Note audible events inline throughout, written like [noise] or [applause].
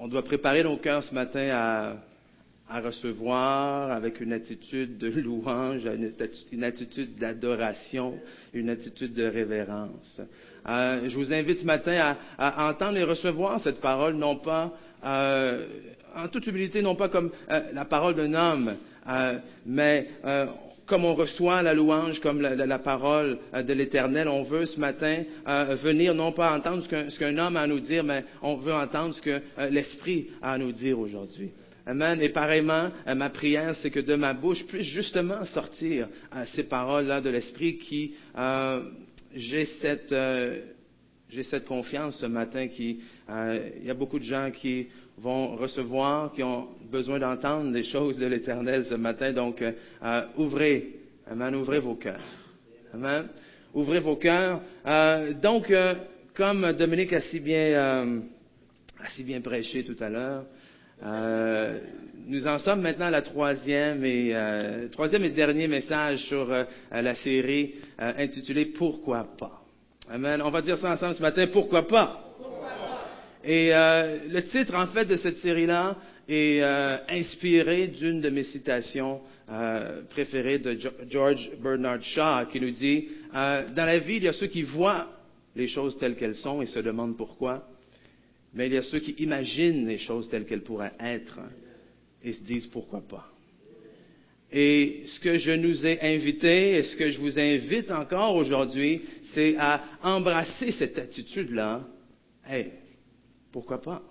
on doit préparer nos cœurs ce matin à, à recevoir avec une attitude de louange, une attitude d'adoration, une attitude de révérence. Euh, je vous invite ce matin à, à, entendre et recevoir cette parole, non pas euh, en toute humilité, non pas comme euh, la parole d'un homme, euh, mais euh, comme on reçoit la louange, comme la, parole euh, de l'Éternel, on veut ce matin euh, venir non pas entendre ce qu'un homme a à nous dire, mais on veut entendre ce que euh, l'Esprit a à nous dire aujourd'hui. Amen. Et pareillement, ma prière, c'est que de ma bouche puisse justement sortir ces paroles-là de l'Esprit qui, j'ai cette, j'ai cette confiance ce matin qu'il y a beaucoup de gens qui vont recevoir, qui ont besoin d'entendre les choses de l'Éternel ce matin. Donc, euh, euh, ouvrez, Amen, ouvrez vos cœurs. Amen. Ouvrez vos cœurs. Euh, donc, comme Dominique a si bien, a si bien prêché tout à l'heure, nous en sommes maintenant à la troisième et, troisième et dernier message sur la série intitulée Pourquoi pas. Amen. On va dire ça ensemble ce matin. Pourquoi pas? Et euh, le titre, en fait, de cette série-là est euh, inspiré d'une de mes citations euh, préférées de George Bernard Shaw, qui nous dit Dans la vie, il y a ceux qui voient les choses telles qu'elles sont et se demandent pourquoi, mais il y a ceux qui imaginent les choses telles qu'elles pourraient être et se disent pourquoi pas. Et ce que je nous ai invité et ce que je vous invite encore aujourd'hui, c'est à embrasser cette attitude-là. Hey, pourquoi pas?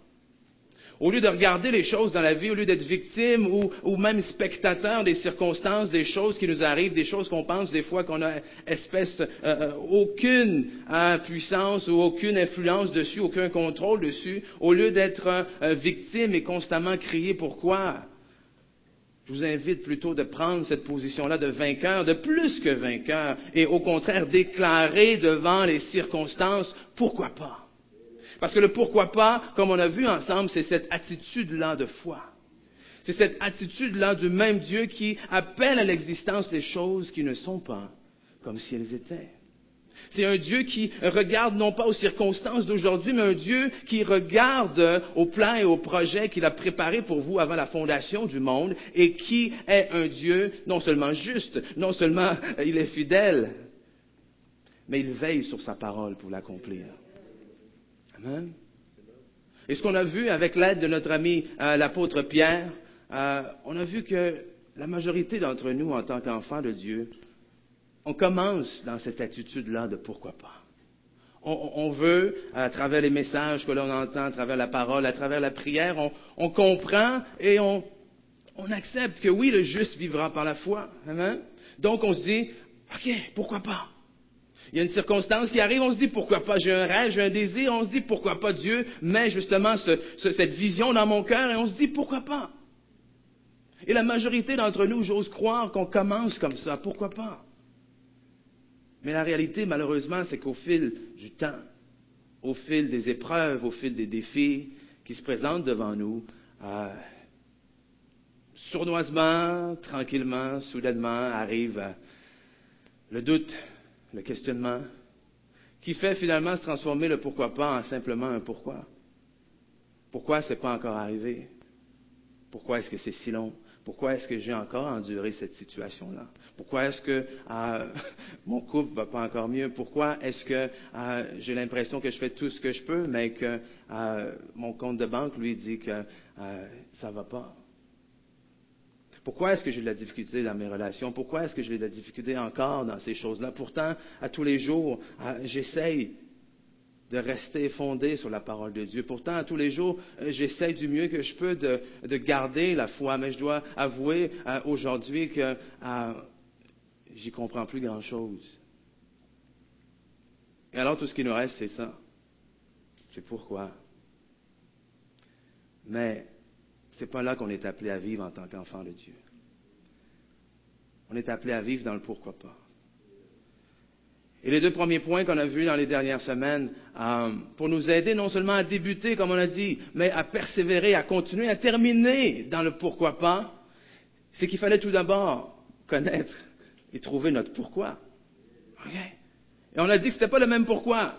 Au lieu de regarder les choses dans la vie, au lieu d'être victime ou, même spectateur des circonstances, des choses qui nous arrivent, des choses qu'on pense des fois qu'on a espèce euh, euh, aucune euh, puissance ou aucune influence dessus, aucun contrôle dessus, au lieu d'être victime et constamment crier pourquoi, je vous invite plutôt de prendre cette position-là de vainqueur, de plus que vainqueur, et au contraire déclarer devant les circonstances pourquoi pas? Parce que le pourquoi pas, comme on a vu ensemble, c'est cette attitude-là de foi. C'est cette attitude-là du même Dieu qui appelle à l'existence les choses qui ne sont pas comme si elles étaient. C'est un Dieu qui regarde non pas aux circonstances d'aujourd'hui, mais un Dieu qui regarde au plan et au projet qu'il a préparé pour vous avant la fondation du monde et qui est un Dieu non seulement juste, non seulement il est fidèle, mais il veille sur sa parole pour l'accomplir. Et ce qu'on a vu avec l'aide de notre ami euh, l'apôtre Pierre, euh, on a vu que la majorité d'entre nous, en tant qu'enfants de Dieu, on commence dans cette attitude-là de pourquoi pas. On, veut, à travers les messages que l'on entend, à travers la parole, à travers la prière, on, comprend et on, on, accepte que oui, le juste vivra par la foi. Amen. Donc on se dit, OK, pourquoi pas? Il y a une circonstance qui arrive, on se dit pourquoi pas, j'ai un rêve, j'ai un désir, on se dit pourquoi pas Dieu met justement cette vision dans mon cœur et on se dit pourquoi pas? Et la majorité d'entre nous, j'ose croire qu'on commence comme ça, pourquoi pas? Mais la réalité, malheureusement, c'est qu'au fil du temps, au fil des épreuves, au fil des défis qui se présentent devant nous, euh, sournoisement, tranquillement, soudainement arrive le doute, le questionnement, qui fait finalement se transformer le pourquoi pas en simplement un pourquoi. Pourquoi ce n'est pas encore arrivé? Pourquoi est-ce que c'est si long? Pourquoi est-ce que j'ai encore enduré cette situation-là? Pourquoi est-ce que euh, [laughs] mon couple va pas encore mieux? Pourquoi est-ce que euh, j'ai l'impression que je fais tout ce que je peux, mais que euh, mon compte de banque lui dit que ça ne va pas? Pourquoi est-ce que j'ai de la difficulté dans mes relations? Pourquoi est-ce que j'ai de la difficulté encore dans ces choses-là? Pourtant, à tous les jours, j'essaye de rester fondé sur la parole de Dieu. Pourtant, à tous les jours, euh, j'essaye du mieux que je peux de, garder la foi, mais je dois avouer euh, aujourd'hui que euh, j'y comprends plus grand-chose. Et alors, tout ce qui nous reste, c'est ça. C'est pourquoi. Mais ce n'est pas là qu'on est appelé à vivre en tant qu'enfant de Dieu. On est appelé à vivre dans le pourquoi pas. Et les deux premiers points qu'on a vus dans les dernières semaines, euh, pour nous aider non seulement à débuter, comme on a dit, mais à persévérer, à continuer, à terminer dans le pourquoi pas, c'est qu'il fallait tout d'abord connaître et trouver notre pourquoi. Et on a dit que ce n'était pas le même pourquoi.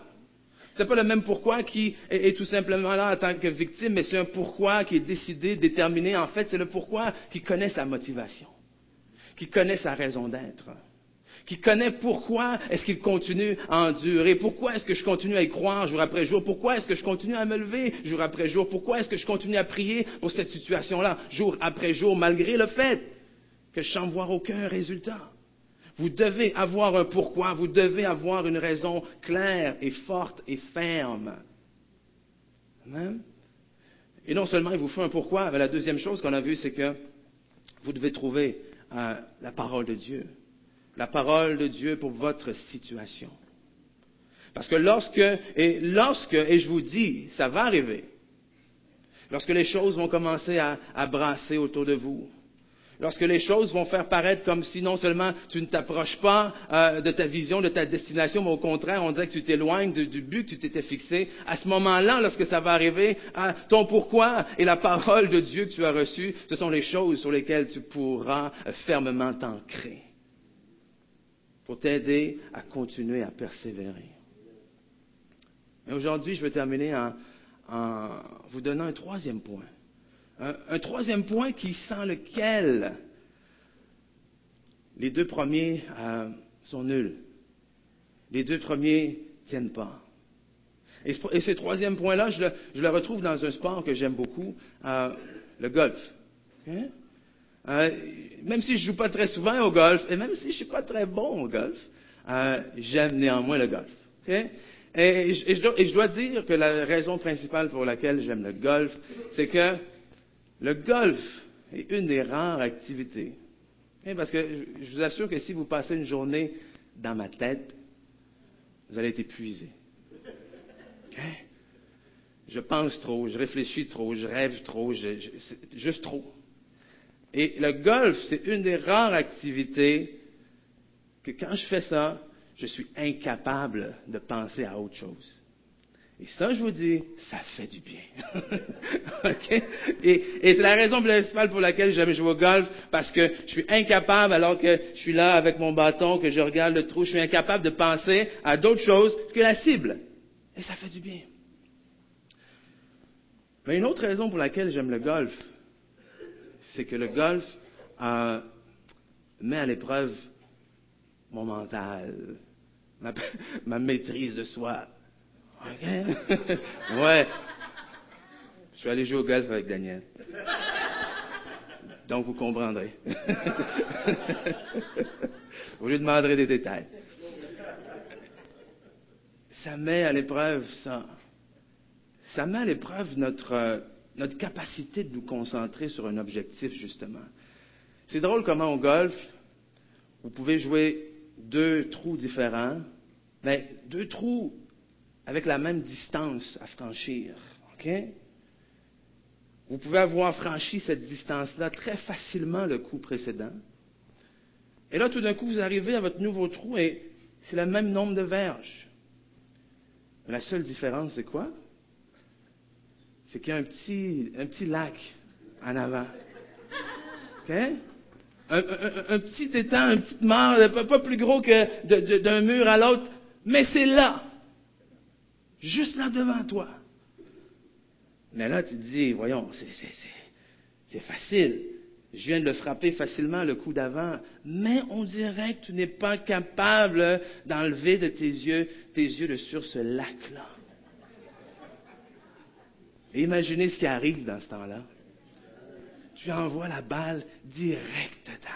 C'est pas le même pourquoi qui est, tout simplement là en tant que victime, mais c'est un pourquoi qui est décidé, déterminé. En fait, c'est le pourquoi qui connaît sa motivation, qui connaît sa raison d'être qui connaît pourquoi est-ce qu'il continue à endurer, pourquoi est-ce que je continue à y croire jour après jour, pourquoi est-ce que je continue à me lever jour après jour, pourquoi est-ce que je continue à prier pour cette situation-là jour après jour, malgré le fait que je sens voir aucun résultat. Vous devez avoir un pourquoi, vous devez avoir une raison claire et forte et ferme. Et non seulement il vous faut un pourquoi, mais la deuxième chose qu'on a vue, c'est que vous devez trouver euh, la parole de Dieu la parole de Dieu pour votre situation. Parce que lorsque, et lorsque, et je vous dis, ça va arriver, lorsque les choses vont commencer à, brasser autour de vous, lorsque les choses vont faire paraître comme si non seulement tu ne t'approches pas euh, de ta vision, de ta destination, mais au contraire, on dirait que tu t'éloignes du, but que tu t'étais fixé, à ce moment-là, lorsque ça va arriver, ton pourquoi et la parole de Dieu que tu as reçue, ce sont les choses sur lesquelles tu pourras fermement t'ancrer pour t'aider à continuer à persévérer. Mais aujourd'hui, je vais terminer en, vous donnant un troisième point. Un, troisième point qui, sans lequel les deux premiers euh, sont nuls. Les deux premiers ne tiennent pas. Et, ce troisième point-là, je le, retrouve dans un sport que j'aime beaucoup, euh, le golf. Euh, même si je joue pas très souvent au golf, et même si je suis pas très bon au golf, j'aime néanmoins le golf. Et, je, dois, dire que la raison principale pour laquelle j'aime le golf, c'est que le golf est une des rares activités. parce que je vous assure que si vous passez une journée dans ma tête, vous allez être épuisé. Je pense trop, je réfléchis trop, je rêve trop, juste trop. Et le golf, c'est une des rares activités que quand je fais ça, je suis incapable de penser à autre chose. Et ça, je vous dis, ça fait du bien. [laughs] OK? Et, c'est la raison principale pour laquelle j'aime jouer au golf, parce que je suis incapable, alors que je suis là avec mon bâton, que je regarde le trou, je suis incapable de penser à d'autres choses que la cible. Et ça fait du bien. Mais une autre raison pour laquelle j'aime le golf, c'est que le golf euh, met à l'épreuve mon mental, ma, [laughs] maîtrise de soi. [laughs] Ouais. Je suis allé jouer au golf avec Daniel. Donc, vous comprendrez. [laughs] vous lui demanderez des détails. Ça met à l'épreuve ça. Ça met à l'épreuve notre, notre capacité de nous concentrer sur un objectif, justement. C'est drôle comment au golf, vous pouvez jouer deux trous différents, mais deux trous avec la même distance à franchir. OK? Vous pouvez avoir franchi cette distance-là très facilement le coup précédent. Et là, tout d'un coup, vous arrivez à votre nouveau trou et c'est le même nombre de verges. la seule différence, c'est quoi? c'est qu'il y a un petit, un petit lac en avant. OK? Un, petit étang, un petit mare, pas, plus gros que d'un mur à l'autre, mais c'est là. Juste là devant toi. Mais là, tu te dis, voyons, c'est facile. Je viens de le frapper facilement le coup d'avant, mais on dirait que tu n'es pas capable d'enlever de tes yeux, tes yeux sur ce lac-là. Imaginez ce qui arrive dans ce temps-là. Tu envoies la balle direct dedans.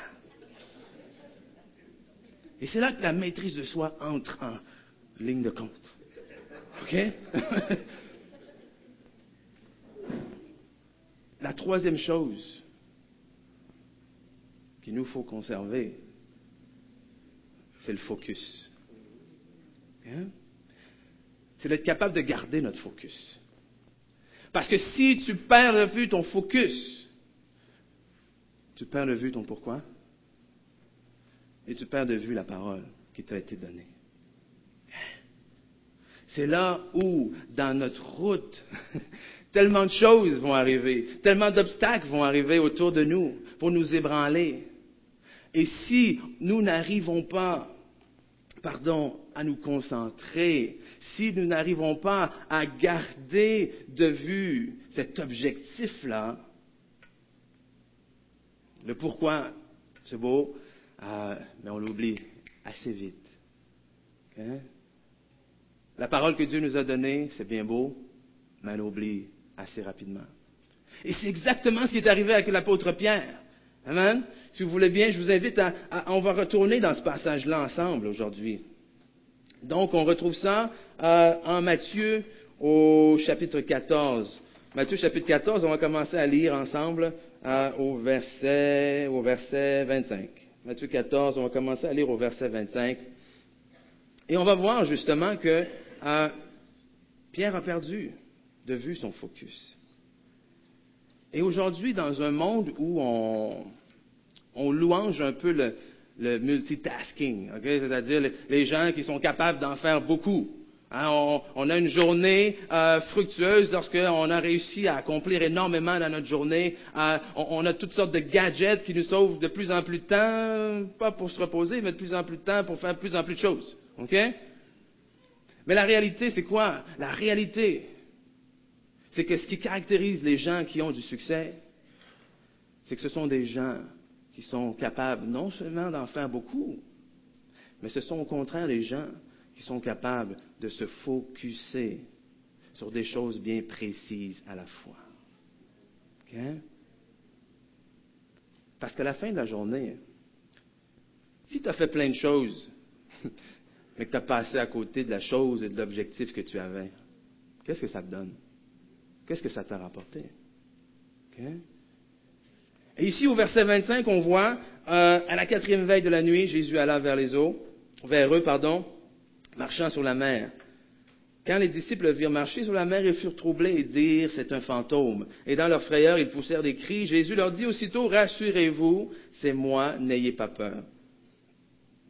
Et c'est là que la maîtrise de soi entre en ligne de compte. [laughs] La troisième chose qu'il nous faut conserver, c'est le focus. Hein? C'est d'être capable de garder notre focus. Parce que si tu perds de vue ton focus, tu perds de vue ton pourquoi et tu perds de vue la parole qui t'a été donnée. C'est là où, dans notre route, [laughs] tellement de choses vont arriver, tellement d'obstacles vont arriver autour de nous pour nous ébranler. Et si nous n'arrivons pas, pardon, à nous concentrer, si nous n'arrivons pas à garder de vue cet objectif-là, le pourquoi, c'est beau, euh, mais on l'oublie assez vite. Hein? La parole que Dieu nous a donnée, c'est bien beau, mais on l'oublie assez rapidement. Et c'est exactement ce qui est arrivé avec l'apôtre Pierre. Amen. Si vous voulez bien, je vous invite à, on va retourner dans ce passage-là ensemble aujourd'hui. Donc, on retrouve ça euh, en Matthieu au chapitre 14. Matthieu chapitre 14, on va commencer à lire ensemble euh, au, verset, au verset 25. Matthieu 14, on va commencer à lire au verset 25. Et on va voir justement que euh, Pierre a perdu de vue son focus. Et aujourd'hui, dans un monde où on, louange un peu le, multitasking, c'est-à-dire les, gens qui sont capables d'en faire beaucoup. Hein, on, a une journée euh, fructueuse lorsqu'on a réussi à accomplir énormément dans notre journée. Euh, on, a toutes sortes de gadgets qui nous sauvent de plus en plus de temps, pas pour se reposer, mais de plus en plus de temps pour faire de plus en plus de choses. Mais la réalité, c'est quoi? La réalité, c'est que ce qui caractérise les gens qui ont du succès, c'est que ce sont des gens qui sont capables non seulement d'en faire beaucoup, mais ce sont au contraire des gens qui sont capables de se focuser sur des choses bien précises à la fois. Parce qu'à la fin de la journée, si tu as fait plein de choses, [laughs] mais que tu as passé à côté de la chose et de l'objectif que tu avais, qu'est-ce que ça te donne? Qu'est-ce que ça t'a rapporté? Et ici, au verset 25, on voit, euh, à la quatrième veille de la nuit, Jésus alla vers les eaux, vers eux, pardon, marchant sur la mer. Quand les disciples virent marcher sur la mer, ils furent troublés et dirent, c'est un fantôme. Et dans leur frayeur, ils poussèrent des cris. Jésus leur dit aussitôt, rassurez-vous, c'est moi, n'ayez pas peur.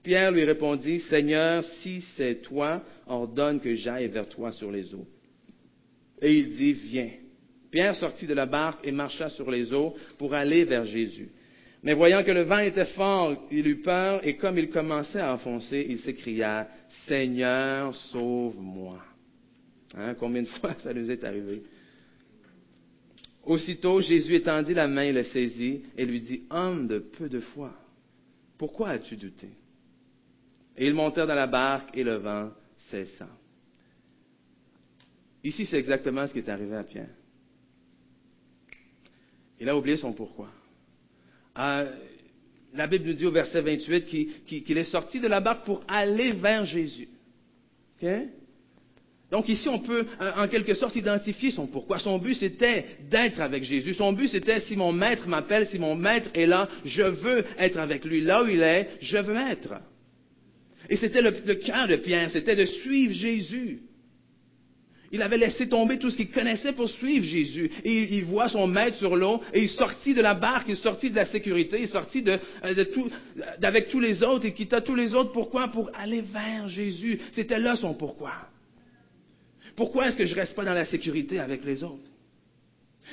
Pierre lui répondit, Seigneur, si c'est toi, ordonne que j'aille vers toi sur les eaux. Et il dit, viens. Pierre sortit de la barque et marcha sur les eaux pour aller vers Jésus. Mais voyant que le vent était fort, il eut peur et comme il commençait à enfoncer, il s'écria, Seigneur, sauve-moi. Hein, combien de fois [laughs] ça nous est arrivé? Aussitôt, Jésus étendit la main, le saisit et lui dit, Homme de peu de foi, pourquoi as-tu douté? Et ils montèrent dans la barque et le vent cessa. Ici, c'est exactement ce qui est arrivé à Pierre. Il a oublié son pourquoi. Euh, la Bible nous dit au verset 28 qu'il est sorti de la barque pour aller vers Jésus. Donc ici, on peut en quelque sorte identifier son pourquoi. Son but, c'était d'être avec Jésus. Son but, c'était si mon maître m'appelle, si mon maître est là, je veux être avec lui. Là où il est, je veux être. Et c'était le cœur de Pierre, c'était de suivre Jésus. Il avait laissé tomber tout ce qu'il connaissait pour suivre Jésus. Et il, voit son maître sur l'eau et il sortit de la barque, il sortit de la sécurité, il sortit de, euh, tout, tous les autres, il quitta tous les autres. Pourquoi? Pour aller vers Jésus. C'était là son pourquoi. Pourquoi est-ce que je ne reste pas dans la sécurité avec les autres?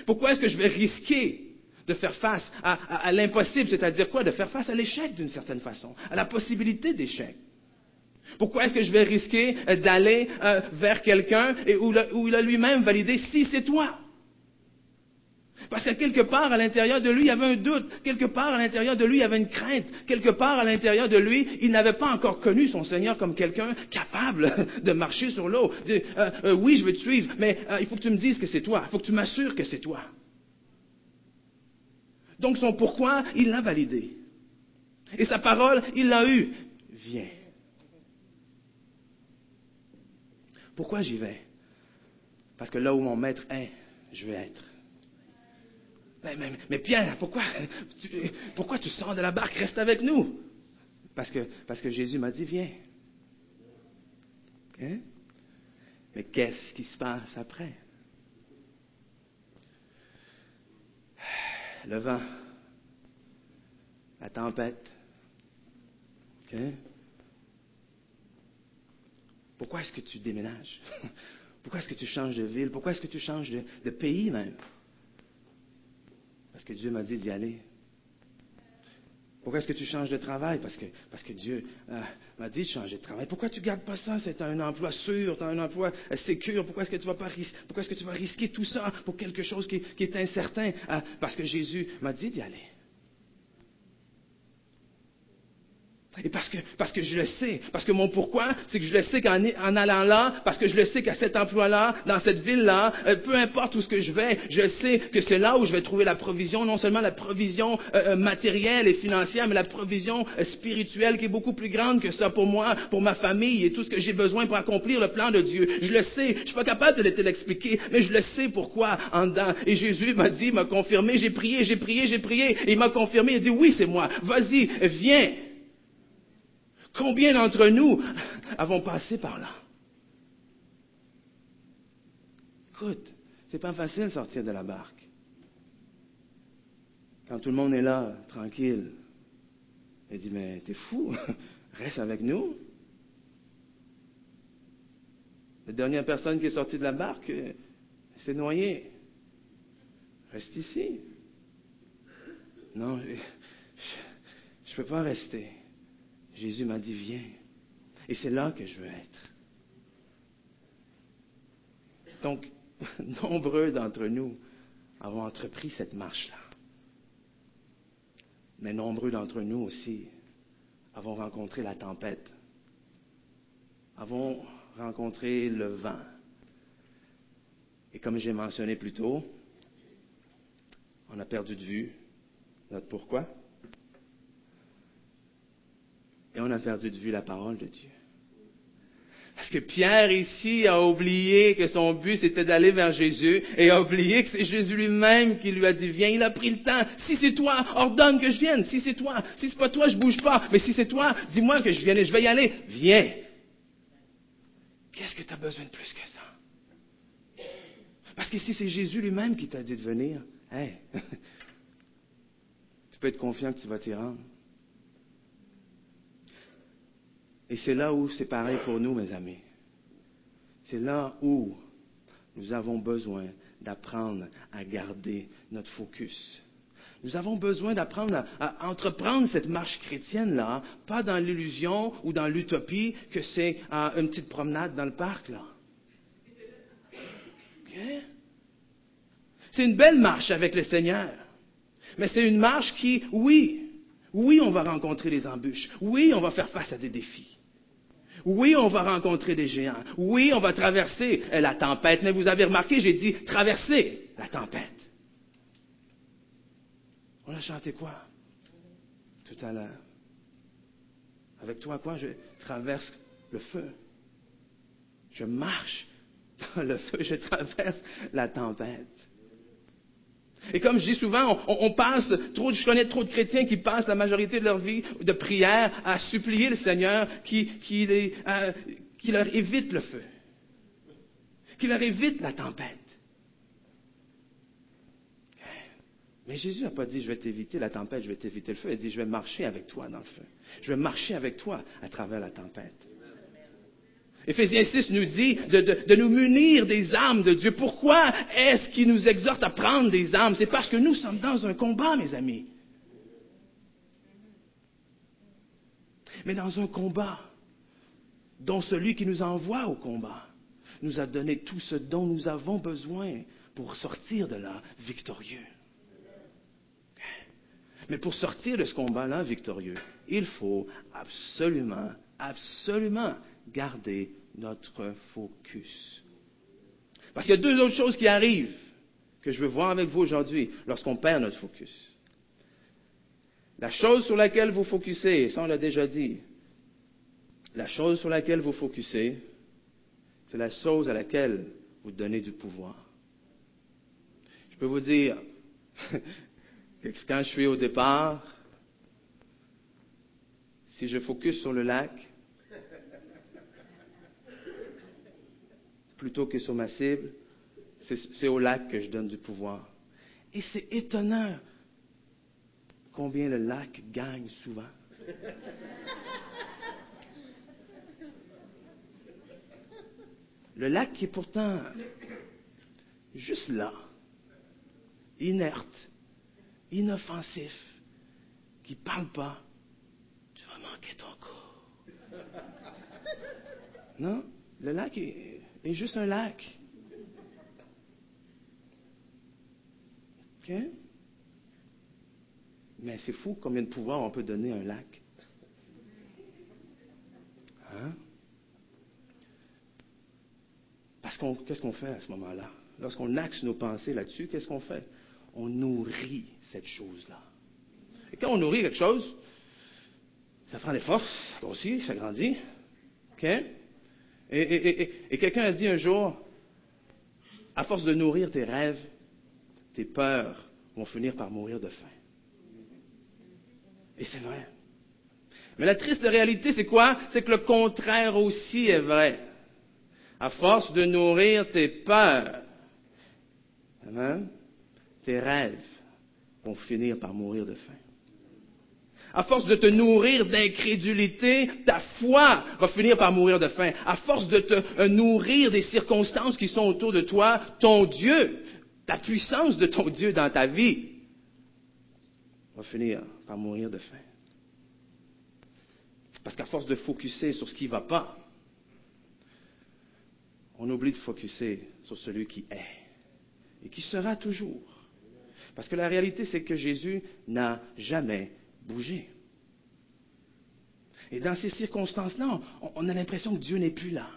Pourquoi est-ce que je vais risquer de faire face à l'impossible, c'est-à-dire quoi? De faire face à l'échec d'une certaine façon, à la possibilité d'échec. Pourquoi est-ce que je vais risquer euh, d'aller euh, vers quelqu'un où, il a lui-même validé si c'est toi? Parce que quelque part à l'intérieur de lui, il y avait un doute. Quelque part à l'intérieur de lui, il y avait une crainte. Quelque part à l'intérieur de lui, il n'avait pas encore connu son Seigneur comme quelqu'un capable [laughs] de marcher sur l'eau. Euh, oui, je vais te suivre, mais il faut que tu me dises que c'est toi. Il faut que tu m'assures que c'est toi. Donc son pourquoi, il l'a validé. Et sa parole, il l'a eu. Viens. Pourquoi j'y vais? Parce que là où mon maître est, je vais être. Mais, Pierre, pourquoi tu, pourquoi tu sors de la barque? Reste avec nous. Parce que, Jésus m'a dit, viens. Hein? Mais qu'est-ce qui se passe après? Le vent, la tempête. Pourquoi est-ce que tu déménages? [laughs] Pourquoi est-ce que tu changes de ville? Pourquoi est-ce que tu changes de, pays même? Parce que Dieu m'a dit d'y aller. Pourquoi est-ce que tu changes de travail? Parce que, parce que Dieu euh, m'a dit de changer de travail. Pourquoi tu ne gardes pas ça? C'est un emploi sûr, tu as un emploi euh. Pourquoi est-ce que tu vas pas risquer, pourquoi risquer tout ça pour quelque chose qui, qui est incertain? Euh, parce que Jésus m'a dit d'y aller. Et parce que, parce que je le sais, parce que mon pourquoi, c'est que je le sais qu'en en allant là, parce que je le sais qu'à cet emploi-là, dans cette ville-là, euh, peu importe où ce que je vais, je sais que c'est là où je vais trouver la provision, non seulement la provision euh, euh, matérielle et financière, mais la provision spirituelle qui est beaucoup plus grande que ça pour moi, pour ma famille et tout ce que j'ai besoin pour accomplir le plan de Dieu. Je le sais, je suis pas capable de l'expliquer, mais je le sais pourquoi en dedans. Et Jésus m'a dit, m'a confirmé, j'ai prié, j'ai prié, j'ai prié, et il m'a confirmé, il dit oui, c'est moi. Vas-y, viens. Combien d'entre nous avons passé par là? Écoute, c'est pas facile de sortir de la barque. Quand tout le monde est là, tranquille, il dit, mais t'es fou, [laughs] reste avec nous. La dernière personne qui est sortie de la barque s'est noyée. Reste ici. Non, je ne peux pas rester. Jésus m'a dit, viens. Et c'est là que je veux être. Donc, [laughs] nombreux d'entre nous avons entrepris cette marche-là. Mais nombreux d'entre nous aussi avons rencontré la tempête, avons rencontré le vent. Et comme j'ai mentionné plus tôt, on a perdu de vue notre pourquoi, on a perdu de vue la parole de Dieu. Parce que Pierre ici a oublié que son but c'était d'aller vers Jésus et a oublié que c'est Jésus lui-même qui lui a dit viens. Il a pris le temps. Si c'est toi, ordonne que je vienne. Si c'est toi, si c'est pas toi, je bouge pas. Mais si c'est toi, dis-moi que je vienne et je vais y aller. Viens. Qu'est-ce que tu as besoin de plus que ça? Parce que si c'est Jésus lui-même qui t'a dit de venir, [laughs] tu peux être confiant que tu vas t'y rendre. Et c'est là où c'est pareil pour nous, mes amis. C'est là où nous avons besoin d'apprendre à garder notre focus. Nous avons besoin d'apprendre à, entreprendre cette marche chrétienne-là, pas dans l'illusion ou dans l'utopie que c'est une petite promenade dans le parc, là. C'est une belle marche avec le Seigneur. Mais c'est une marche qui, oui, oui, on va rencontrer des embûches. Oui, on va faire face à des défis. Oui, on va rencontrer des géants. Oui, on va traverser la tempête. Mais vous avez remarqué, j'ai dit traverser la tempête. On a chanté quoi? Tout à l'heure? Avec toi, quoi? Je traverse le feu. Je marche dans le feu. Je traverse la tempête. Et comme je dis souvent, on, passe, trop, je connais trop de chrétiens qui passent la majorité de leur vie de prière à supplier le Seigneur euh, qui leur évite le feu, qui leur évite la tempête. Mais Jésus n'a pas dit, je vais t'éviter la tempête, je vais t'éviter le feu. Il a dit, je vais marcher avec toi dans le feu. Je vais marcher avec toi à travers la tempête. Éphésiens 6 nous dit de, nous munir des armes de Dieu. Pourquoi est-ce qu'il nous exhorte à prendre des armes C'est parce que nous sommes dans un combat, mes amis. Mais dans un combat dont celui qui nous envoie au combat nous a donné tout ce dont nous avons besoin pour sortir de là victorieux. Mais pour sortir de ce combat-là victorieux, il faut absolument, absolument garder notre focus. Parce qu'il y a deux autres choses qui arrivent que je veux voir avec vous aujourd'hui lorsqu'on perd notre focus. La chose sur laquelle vous focussez, ça on l'a déjà dit, la chose sur laquelle vous focussez, c'est la chose à laquelle vous donnez du pouvoir. Je peux vous dire [laughs] que quand je suis au départ, si je focus sur le lac, plutôt que sur ma cible, c'est au lac que je donne du pouvoir. Et c'est étonnant combien le lac gagne souvent. Le lac qui est pourtant juste là, inerte, inoffensif, qui ne parle pas, tu vas manquer ton coup. Non, le lac est, est juste un lac. OK? Mais c'est fou combien de pouvoir on peut donner à un lac. Hein? Parce qu'on, qu'est-ce qu'on fait à ce moment-là? Lorsqu'on axe nos pensées là-dessus, qu'est-ce qu'on fait? On nourrit cette chose-là. Et quand on nourrit quelque chose, ça prend des forces, ça grossit, ça grandit. OK? Et, quelqu'un a dit un jour, à force de nourrir tes rêves, tes peurs vont finir par mourir de faim. Et c'est vrai. Mais la triste réalité, c'est quoi? C'est que le contraire aussi est vrai. À force de nourrir tes peurs, Amen, tes rêves vont finir par mourir de faim. À force de te nourrir d'incrédulité, ta foi va finir par mourir de faim. À force de te euh, nourrir des circonstances qui sont autour de toi, ton Dieu, la puissance de ton Dieu dans ta vie, va finir par mourir de faim. Parce qu'à force de focuser sur ce qui ne va pas, on oublie de focuser sur celui qui est et qui sera toujours. Parce que la réalité, c'est que Jésus n'a jamais bougé. Et dans ces circonstances-là, on, a l'impression que Dieu n'est plus là.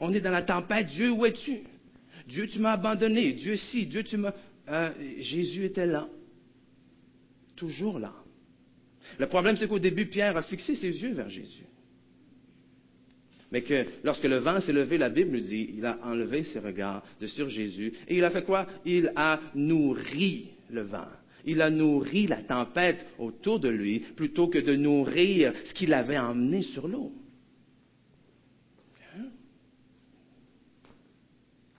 On est dans la tempête. Dieu, où es-tu? Dieu, tu m'as abandonné. Dieu, si. Dieu, tu m'as. Euh, Jésus était là. Toujours là. Le problème, c'est qu'au début, Pierre a fixé ses yeux vers Jésus. Mais que lorsque le vent s'est levé, la Bible nous dit, il a enlevé ses regards de sur Jésus. Et il a fait quoi? Il a nourri le vent. Il a nourri la tempête autour de lui plutôt que de nourrir ce qu'il avait emmené sur l'eau. Hein?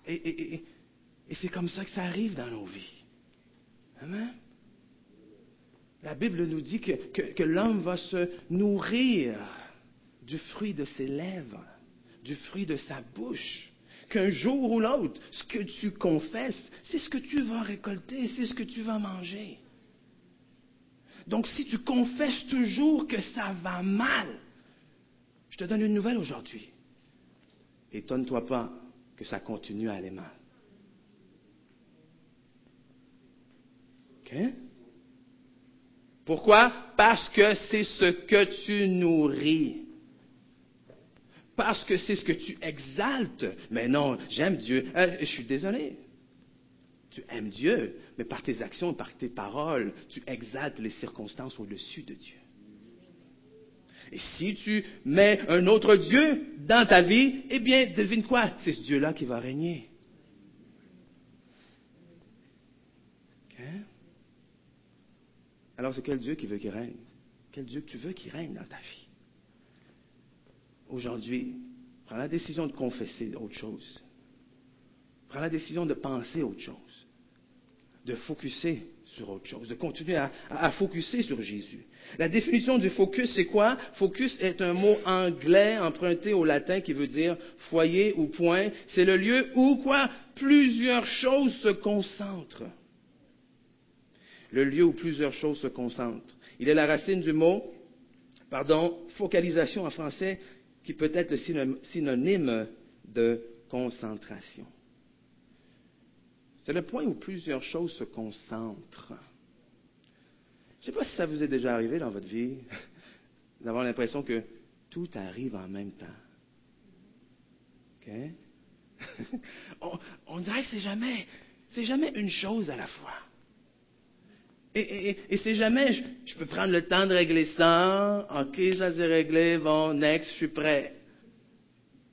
Et, c'est comme ça que ça arrive dans nos vies. Amen. La Bible nous dit que l'homme va se nourrir du fruit de ses lèvres, du fruit de sa bouche qu'un jour ou l'autre, ce que tu confesses, c'est ce que tu vas récolter, c'est ce que tu vas manger. Donc si tu confesses toujours que ça va mal, je te donne une nouvelle aujourd'hui. Étonne-toi pas que ça continue à aller mal. OK? Pourquoi? Parce que c'est ce que tu nourris parce que c'est ce que tu exaltes. Mais non, j'aime Dieu. Euh, je suis désolé. Tu aimes Dieu, mais par tes actions, par tes paroles, tu exaltes les circonstances au-dessus de Dieu. Et si tu mets un autre Dieu dans ta vie, eh bien, devine quoi? C'est ce Dieu-là qui va régner. Alors, c'est quel Dieu qui veut qu'il règne? Quel Dieu que tu veux qu'il règne dans ta vie? Aujourd'hui, prends la décision de confesser autre chose. Prends la décision de penser autre chose. De focuser sur autre chose, de continuer à, à, focuser sur Jésus. La définition du focus, c'est quoi? Focus est un mot anglais emprunté au latin qui veut dire foyer ou point. C'est le lieu où quoi? Plusieurs choses se concentrent. Le lieu où plusieurs choses se concentrent. Il est la racine du mot, pardon, focalisation en français, qui peut être le synonyme de concentration. C'est le point où plusieurs choses se concentrent. Je ne sais pas si ça vous est déjà arrivé dans votre vie [laughs] d'avoir l'impression que tout arrive en même temps. [laughs] On, dirait que c'est jamais, c'est jamais une chose à la fois. Et, et, c'est jamais, je, peux prendre le temps de régler ça, ok, ça s'est réglé, bon, next, je suis prêt.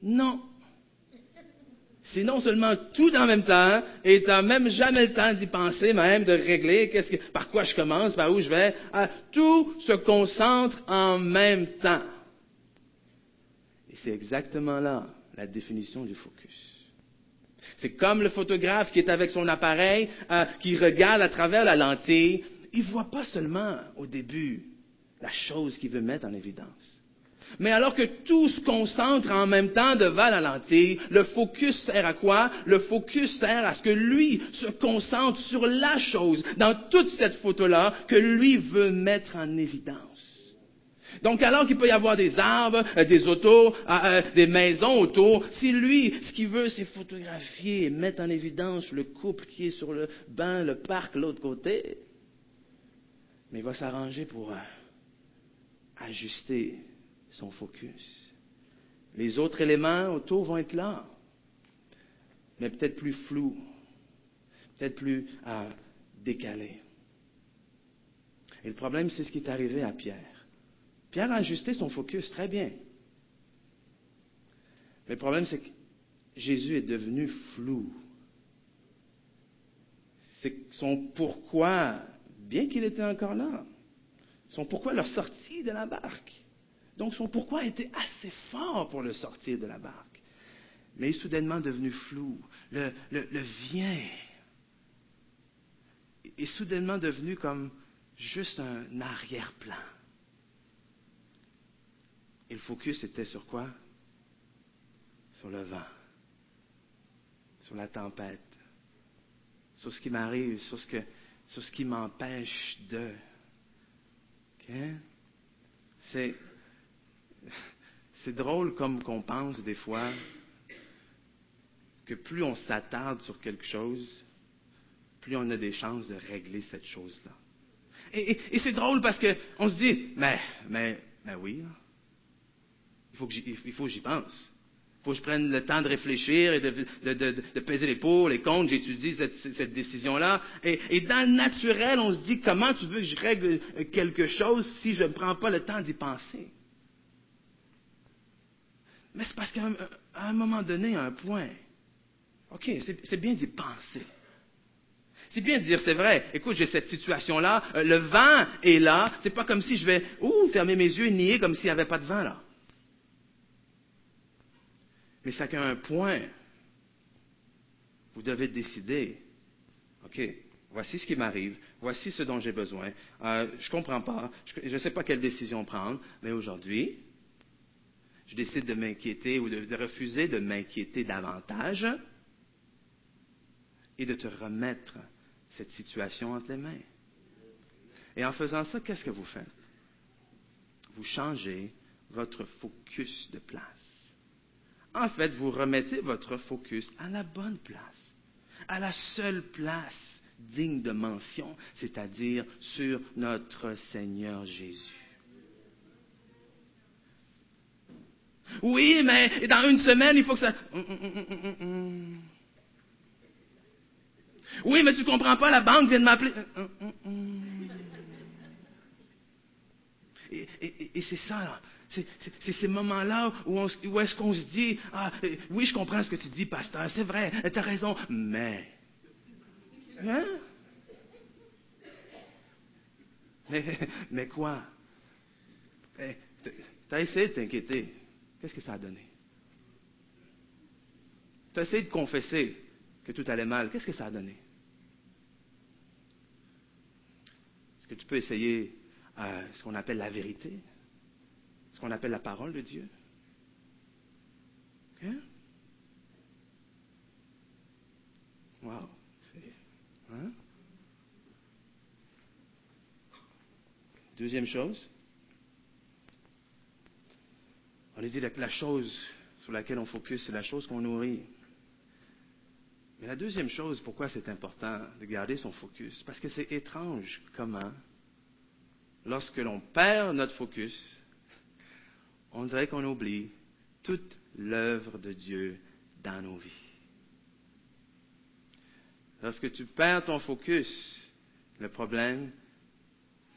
Non. C'est non seulement tout en même temps, et tu n'as même jamais le temps d'y penser, même de régler qu'est-ce que, par quoi je commence, par où je vais. Tout se concentre en même temps. Et c'est exactement là la définition du focus. C'est comme le photographe qui est avec son appareil, euh, qui regarde à travers la lentille. Il ne voit pas seulement au début la chose qu'il veut mettre en évidence. Mais alors que tout se concentre en même temps devant la lentille, le focus sert à quoi? Le focus sert à ce que lui se concentre sur la chose dans toute cette photo-là que lui veut mettre en évidence. Donc alors qu'il peut y avoir des arbres, euh, des autos, euh, euh, des maisons autour, si lui, ce qu'il veut, c'est photographier et mettre en évidence le couple qui est sur le banc, le parc, l'autre côté, mais il va s'arranger pour ajuster son focus. Les autres éléments autour vont être là, mais peut-être plus flous, peut-être plus euh, décalés. Et le problème, c'est ce qui est arrivé à Pierre. Pierre a ajusté son focus très bien. Mais le problème, c'est que Jésus est devenu flou. C'est son pourquoi, bien qu'il était encore là, son pourquoi leur sortie de la barque. Donc son pourquoi était assez fort pour le sortir de la barque. Mais il est soudainement devenu flou. Le, vient est soudainement devenu comme juste un arrière-plan. Et le focus était sur quoi? Sur le vent, sur la tempête, sur ce qui m'arrive, sur ce, qui m'empêche de. C'est drôle comme qu'on pense des fois que plus on s'attarde sur quelque chose, plus on a des chances de régler cette chose-là. Et, c'est drôle parce qu'on se dit, mais, mais, mais oui, il faut que j'y pense. Il faut que je prenne le temps de réfléchir et de, peser les pour, les comptes, j'étudie cette, décision-là. Et, dans le naturel, on se dit, comment tu veux que je règle quelque chose si je ne prends pas le temps d'y penser? Mais c'est parce qu'à un, moment donné, à un point, OK, c'est bien d'y penser. C'est bien de dire, c'est vrai, écoute, j'ai cette situation-là, euh, le vent est là, c'est pas comme si je vais, ouh, fermer mes yeux et nier comme s'il n'y avait pas de vent là. Mais c'est qu'à un point, vous devez décider, OK, voici ce qui m'arrive, voici ce dont j'ai besoin. Euh, je ne comprends pas, je ne sais pas quelle décision prendre, mais aujourd'hui, je décide de m'inquiéter ou de, refuser de m'inquiéter davantage et de te remettre cette situation entre les mains. Et en faisant ça, qu'est-ce que vous faites? Vous changez votre focus de place. En fait, vous remettez votre focus à la bonne place, à la seule place digne de mention, c'est-à-dire sur notre Seigneur Jésus. Oui, mais dans une semaine, il faut que ça... Hum, hum, hum, oui, mais tu comprends pas, la banque vient de m'appeler. Et, c'est ça, c'est ces moments-là où, où est-ce qu'on se dit, ah, oui, je comprends ce que tu dis, pasteur, c'est vrai, tu as raison, mais... Hein? Mais, quoi? Eh, tu as essayé de t'inquiéter. Qu'est-ce que ça a donné? Tu as essayé de confesser que tout allait mal. Qu'est-ce que ça a donné? Est-ce que tu peux essayer euh, ce qu'on appelle la vérité? Ce qu'on appelle la parole de Dieu? Hein? Wow. Hein? Deuxième chose, on a dit que la chose sur laquelle on focus, c'est la chose qu'on nourrit. Mais la deuxième chose, pourquoi c'est important de garder son focus? Parce que c'est étrange comment, lorsque l'on perd notre focus, on dirait qu'on oublie toute l'œuvre de Dieu dans nos vies. Lorsque tu perds ton focus, le problème,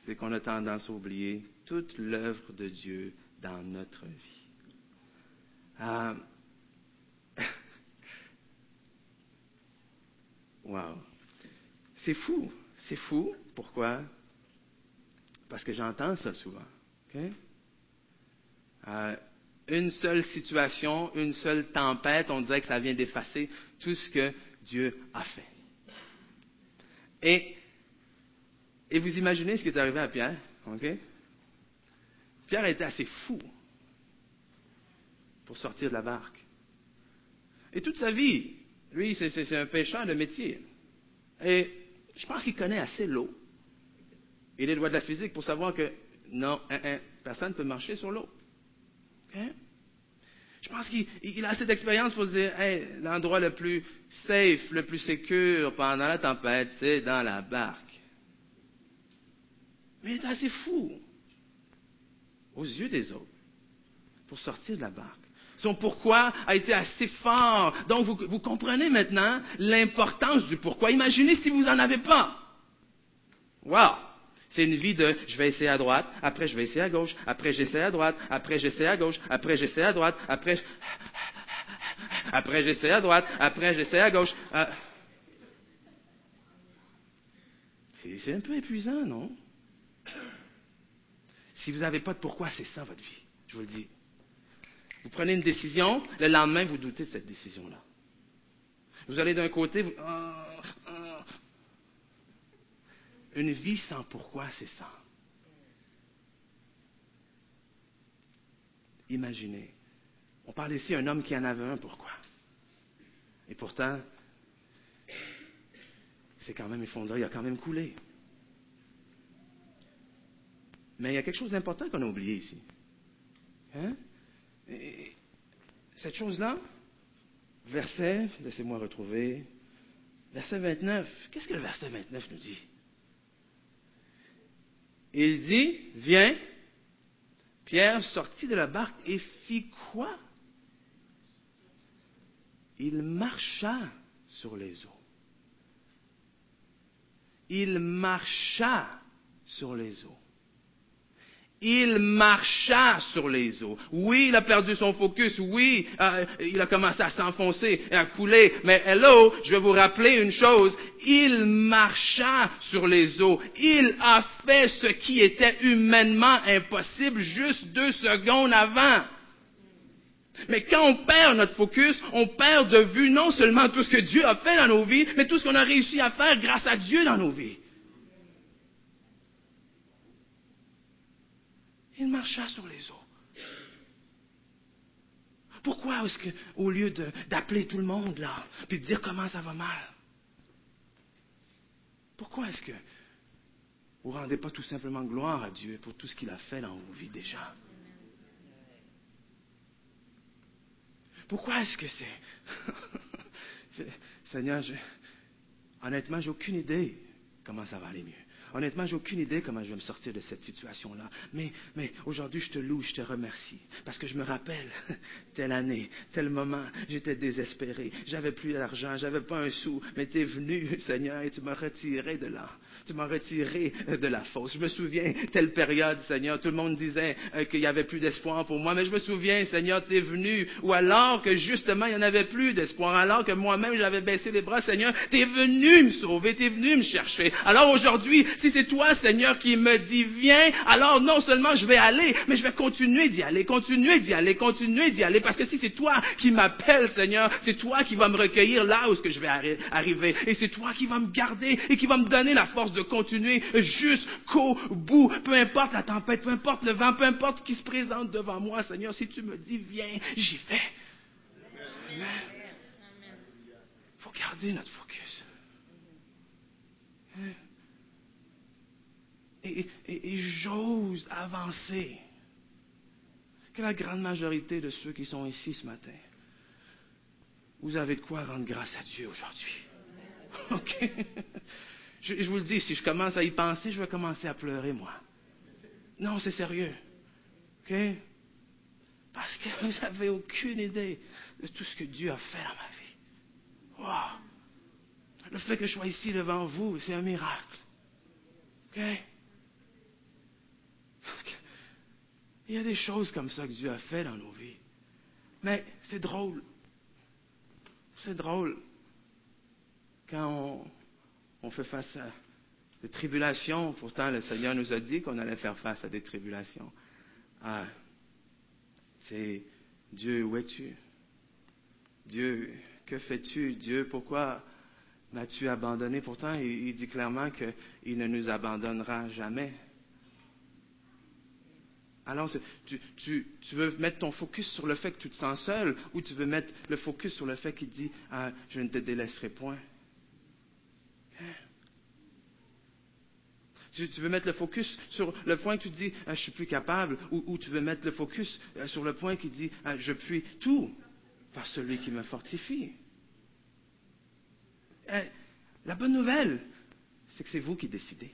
c'est qu'on a tendance à oublier toute l'œuvre de Dieu dans notre vie. Euh, [laughs] wow. C'est fou. C'est fou. Pourquoi? Parce que j'entends ça souvent. Euh, une seule situation, une seule tempête, on dirait que ça vient d'effacer tout ce que Dieu a fait. Et, et vous imaginez ce qui est arrivé à Pierre, ok? Pierre était assez fou pour sortir de la barque. Et toute sa vie, lui, c'est un pêcheur de métier. Et je pense qu'il connaît assez l'eau et les lois de la physique pour savoir que non, personne ne peut marcher sur l'eau. Je pense qu'il a assez d'expérience pour se dire, l'endroit le plus safe, le plus sécure pendant la tempête, c'est dans la barque. Mais il est assez fou aux yeux des autres pour sortir de la barque. Son pourquoi a été assez fort. Donc, vous, vous comprenez maintenant l'importance du pourquoi. Imaginez si vous n'en avez pas. Wow! C'est une vie de je vais essayer à droite, après je vais essayer à gauche, après j'essaie à droite, après j'essaie à gauche, après j'essaie à droite, après [laughs] après j'essaie à droite, après j'essaie à gauche. Ah. C'est un peu épuisant, non? Si vous n'avez pas de pourquoi, c'est ça votre vie, je vous le dis. Vous prenez une décision, le lendemain, vous doutez de cette décision-là. Vous allez d'un côté, vous, ah. Une vie sans pourquoi, c'est ça. Imaginez. On parle ici d'un homme qui en avait un pourquoi? Et pourtant, c'est quand même effondré, il a quand même coulé. Mais il y a quelque chose d'important qu'on a oublié ici. Hein? cette chose-là, verset, laissez-moi retrouver, verset 29. Qu'est-ce que le verset 29 nous dit? Il dit, viens. Pierre sortit de la barque et fit quoi? Il marcha sur les eaux. Il marcha sur les eaux. Il marcha sur les eaux. Oui, il a perdu son focus. Oui, euh, il a commencé à s'enfoncer et à couler. Mais hello, je vais vous rappeler une chose. Il marcha sur les eaux. Il a fait ce qui était humainement impossible juste deux secondes avant. Mais quand on perd notre focus, on perd de vue non seulement tout ce que Dieu a fait dans nos vies, mais tout ce qu'on a réussi à faire grâce à Dieu dans nos vies. Il marcha sur les eaux. Pourquoi est-ce que, au lieu d'appeler tout le monde là, puis de dire comment ça va mal, pourquoi est-ce que vous ne rendez pas tout simplement gloire à Dieu pour tout ce qu'il a fait dans vos vies déjà? Pourquoi est-ce que c'est. [laughs] Seigneur, je... honnêtement, j'ai aucune idée comment ça va aller mieux. Honnêtement, j'ai aucune idée comment je vais me sortir de cette situation-là. Mais, mais aujourd'hui, je te loue, je te remercie. Parce que je me rappelle, [laughs] telle année, tel moment, j'étais désespéré. J'avais plus d'argent, j'avais pas un sou. Mais tu es venu, [laughs] Seigneur, et tu m'as retiré de là. Tu m'as retiré de la fosse. Je me souviens, telle période, Seigneur, tout le monde disait euh, qu'il n'y avait plus d'espoir pour moi. Mais je me souviens, Seigneur, tu es venu. Ou alors que justement, il n'y en avait plus d'espoir. Alors que moi-même, j'avais baissé les bras, Seigneur, tu es venu me sauver, tu es venu me chercher. Alors aujourd'hui, si c'est toi, Seigneur, qui me dis viens, alors non seulement je vais aller, mais je vais continuer d'y aller, continuer d'y aller, continuer d'y aller, parce que si c'est toi qui m'appelles, Seigneur, c'est toi qui vas me recueillir là où je vais arriver, et c'est toi qui vas me garder et qui va me donner la force de continuer jusqu'au bout, peu importe la tempête, peu importe le vent, peu importe qui se présente devant moi, Seigneur, si tu me dis viens, j'y vais. Il faut garder notre focus. Hein? Et, j'ose avancer que la grande majorité de ceux qui sont ici ce matin, vous avez de quoi rendre grâce à Dieu aujourd'hui. OK? Je, je, vous le dis, si je commence à y penser, je vais commencer à pleurer, moi. Non, c'est sérieux. OK? Parce que vous n'avez aucune idée de tout ce que Dieu a fait dans ma vie. Wow! Le fait que je sois ici devant vous, c'est un miracle. OK? Il y a des choses comme ça que Dieu a fait dans nos vies. Mais c'est drôle. C'est drôle quand on, fait face à des tribulations. Pourtant, le Seigneur nous a dit qu'on allait faire face à des tribulations. Ah, c'est Dieu, où es-tu? Dieu, que fais-tu? Dieu, pourquoi m'as-tu abandonné? Pourtant, il dit clairement qu'il ne nous abandonnera jamais. Alors, tu, veux mettre ton focus sur le fait que tu te sens seul ou tu veux mettre le focus sur le fait qu'il dit ah, Je ne te délaisserai point. Tu, veux mettre le focus sur le point que tu dis ah, Je suis plus capable ou, tu veux mettre le focus euh, sur le point qui dit ah, Je puis tout par celui qui me fortifie. Eh, la bonne nouvelle, c'est que c'est vous qui décidez.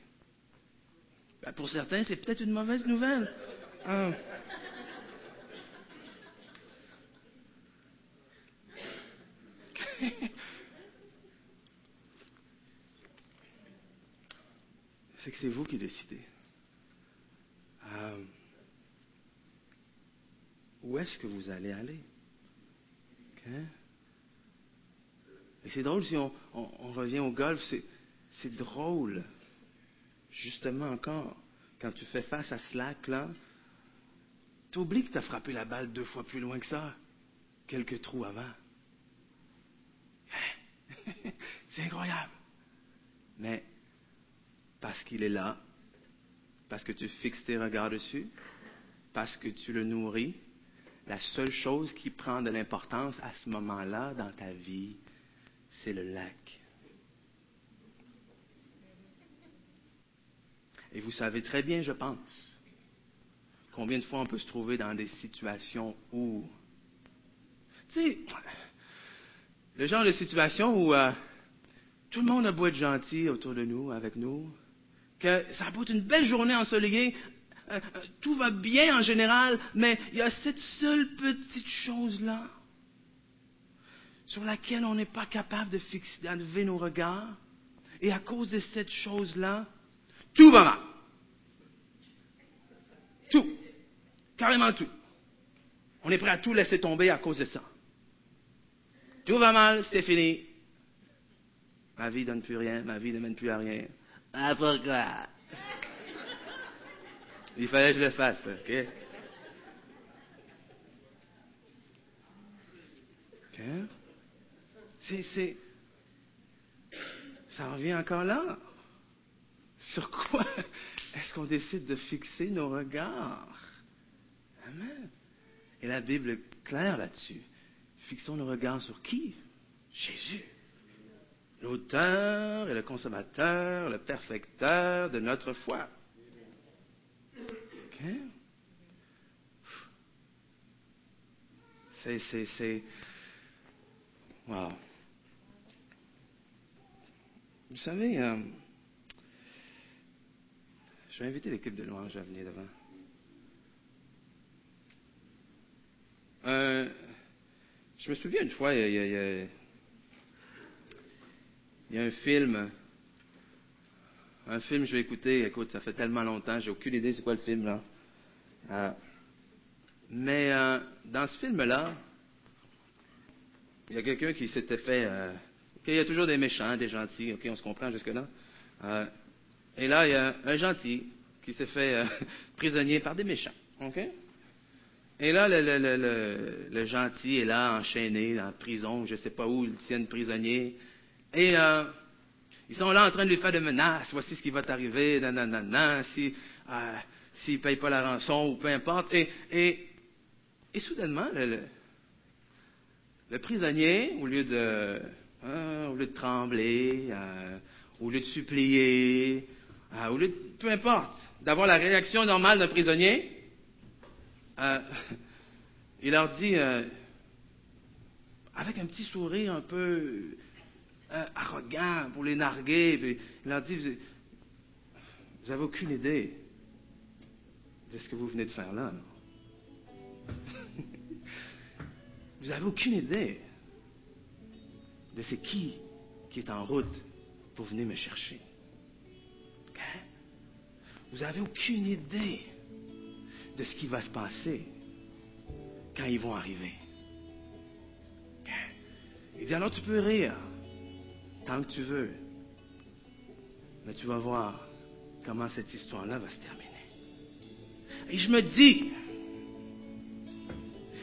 Ben, pour certains, c'est peut-être une mauvaise nouvelle. Ah. [laughs] c'est que c'est vous qui décidez. Euh, où est-ce que vous allez aller? Et c'est drôle si on, revient au golf, c'est drôle, justement encore, quand tu fais face à Slack, là, tu oublies que tu as frappé la balle deux fois plus loin que ça, quelques trous avant. [laughs] C'est incroyable. Mais parce qu'il est là, parce que tu fixes tes regards dessus, parce que tu le nourris, la seule chose qui prend de l'importance à ce moment-là dans ta vie, c'est le lac. Et vous savez très bien, je pense, Combien de fois on peut se trouver dans des situations où, tu sais, le genre de situation où euh, tout le monde a beau être gentil autour de nous, avec nous, que ça peut être une belle journée ensoleillée, euh, euh, tout va bien en général, mais il y a cette seule petite chose-là sur laquelle on n'est pas capable de fixer, d'enlever nos regards, et à cause de cette chose-là, tout va mal. Tout. Carrément tout. On est prêt à tout laisser tomber à cause de ça. Tout va mal, c'est fini. Ma vie ne donne plus rien, ma vie ne mène plus à rien. Ah, pourquoi? Il fallait que je le fasse, OK? OK? C'est, c'est, ça revient encore là. Sur quoi est-ce qu'on décide de fixer nos regards? Et la Bible est claire là-dessus. Fixons nos regards sur qui? Jésus. L'auteur et le consommateur, le perfecteur de notre foi. OK? C'est, c'est, c'est. Wow. Vous savez, euh, je vais inviter l'équipe de louange à venir devant. Euh, je me souviens une fois, il y, a, un film, un film je vais écouter, écoute, ça fait tellement longtemps, j'ai aucune idée c'est quoi le film là. Euh, mais euh, dans ce film-là, il y a quelqu'un qui s'était fait. il y a toujours des méchants, des gentils, ok, on se comprend jusque-là. et là, il y a un gentil qui s'est fait [laughs] prisonnier par des méchants. ok? Et là, le, gentil est là, enchaîné, en prison, je ne sais pas où, ils le tiennent prisonnier. Et euh, ils sont là en train de lui faire des menaces. Voici ce qui va t'arriver, nanana, si, euh, s'il ne paye pas la rançon ou peu importe. Et, et, et soudainement, le, prisonnier, au lieu de, hein, au lieu de trembler, euh, au lieu de supplier, au lieu de, peu importe, d'avoir la réaction normale d'un prisonnier, euh, [laughs] il leur dit, euh, avec un petit sourire un peu euh, arrogant pour les narguer, il leur dit, vous n'avez aucune idée de ce que vous venez de faire là. [laughs] vous n'avez aucune idée de c'est qui est en route pour venir me chercher. Hein? Vous n'avez aucune idée de ce qui va se passer quand ils vont arriver. Il dit alors tu peux rire tant que tu veux, mais tu vas voir comment cette histoire-là va se terminer. Et je me dis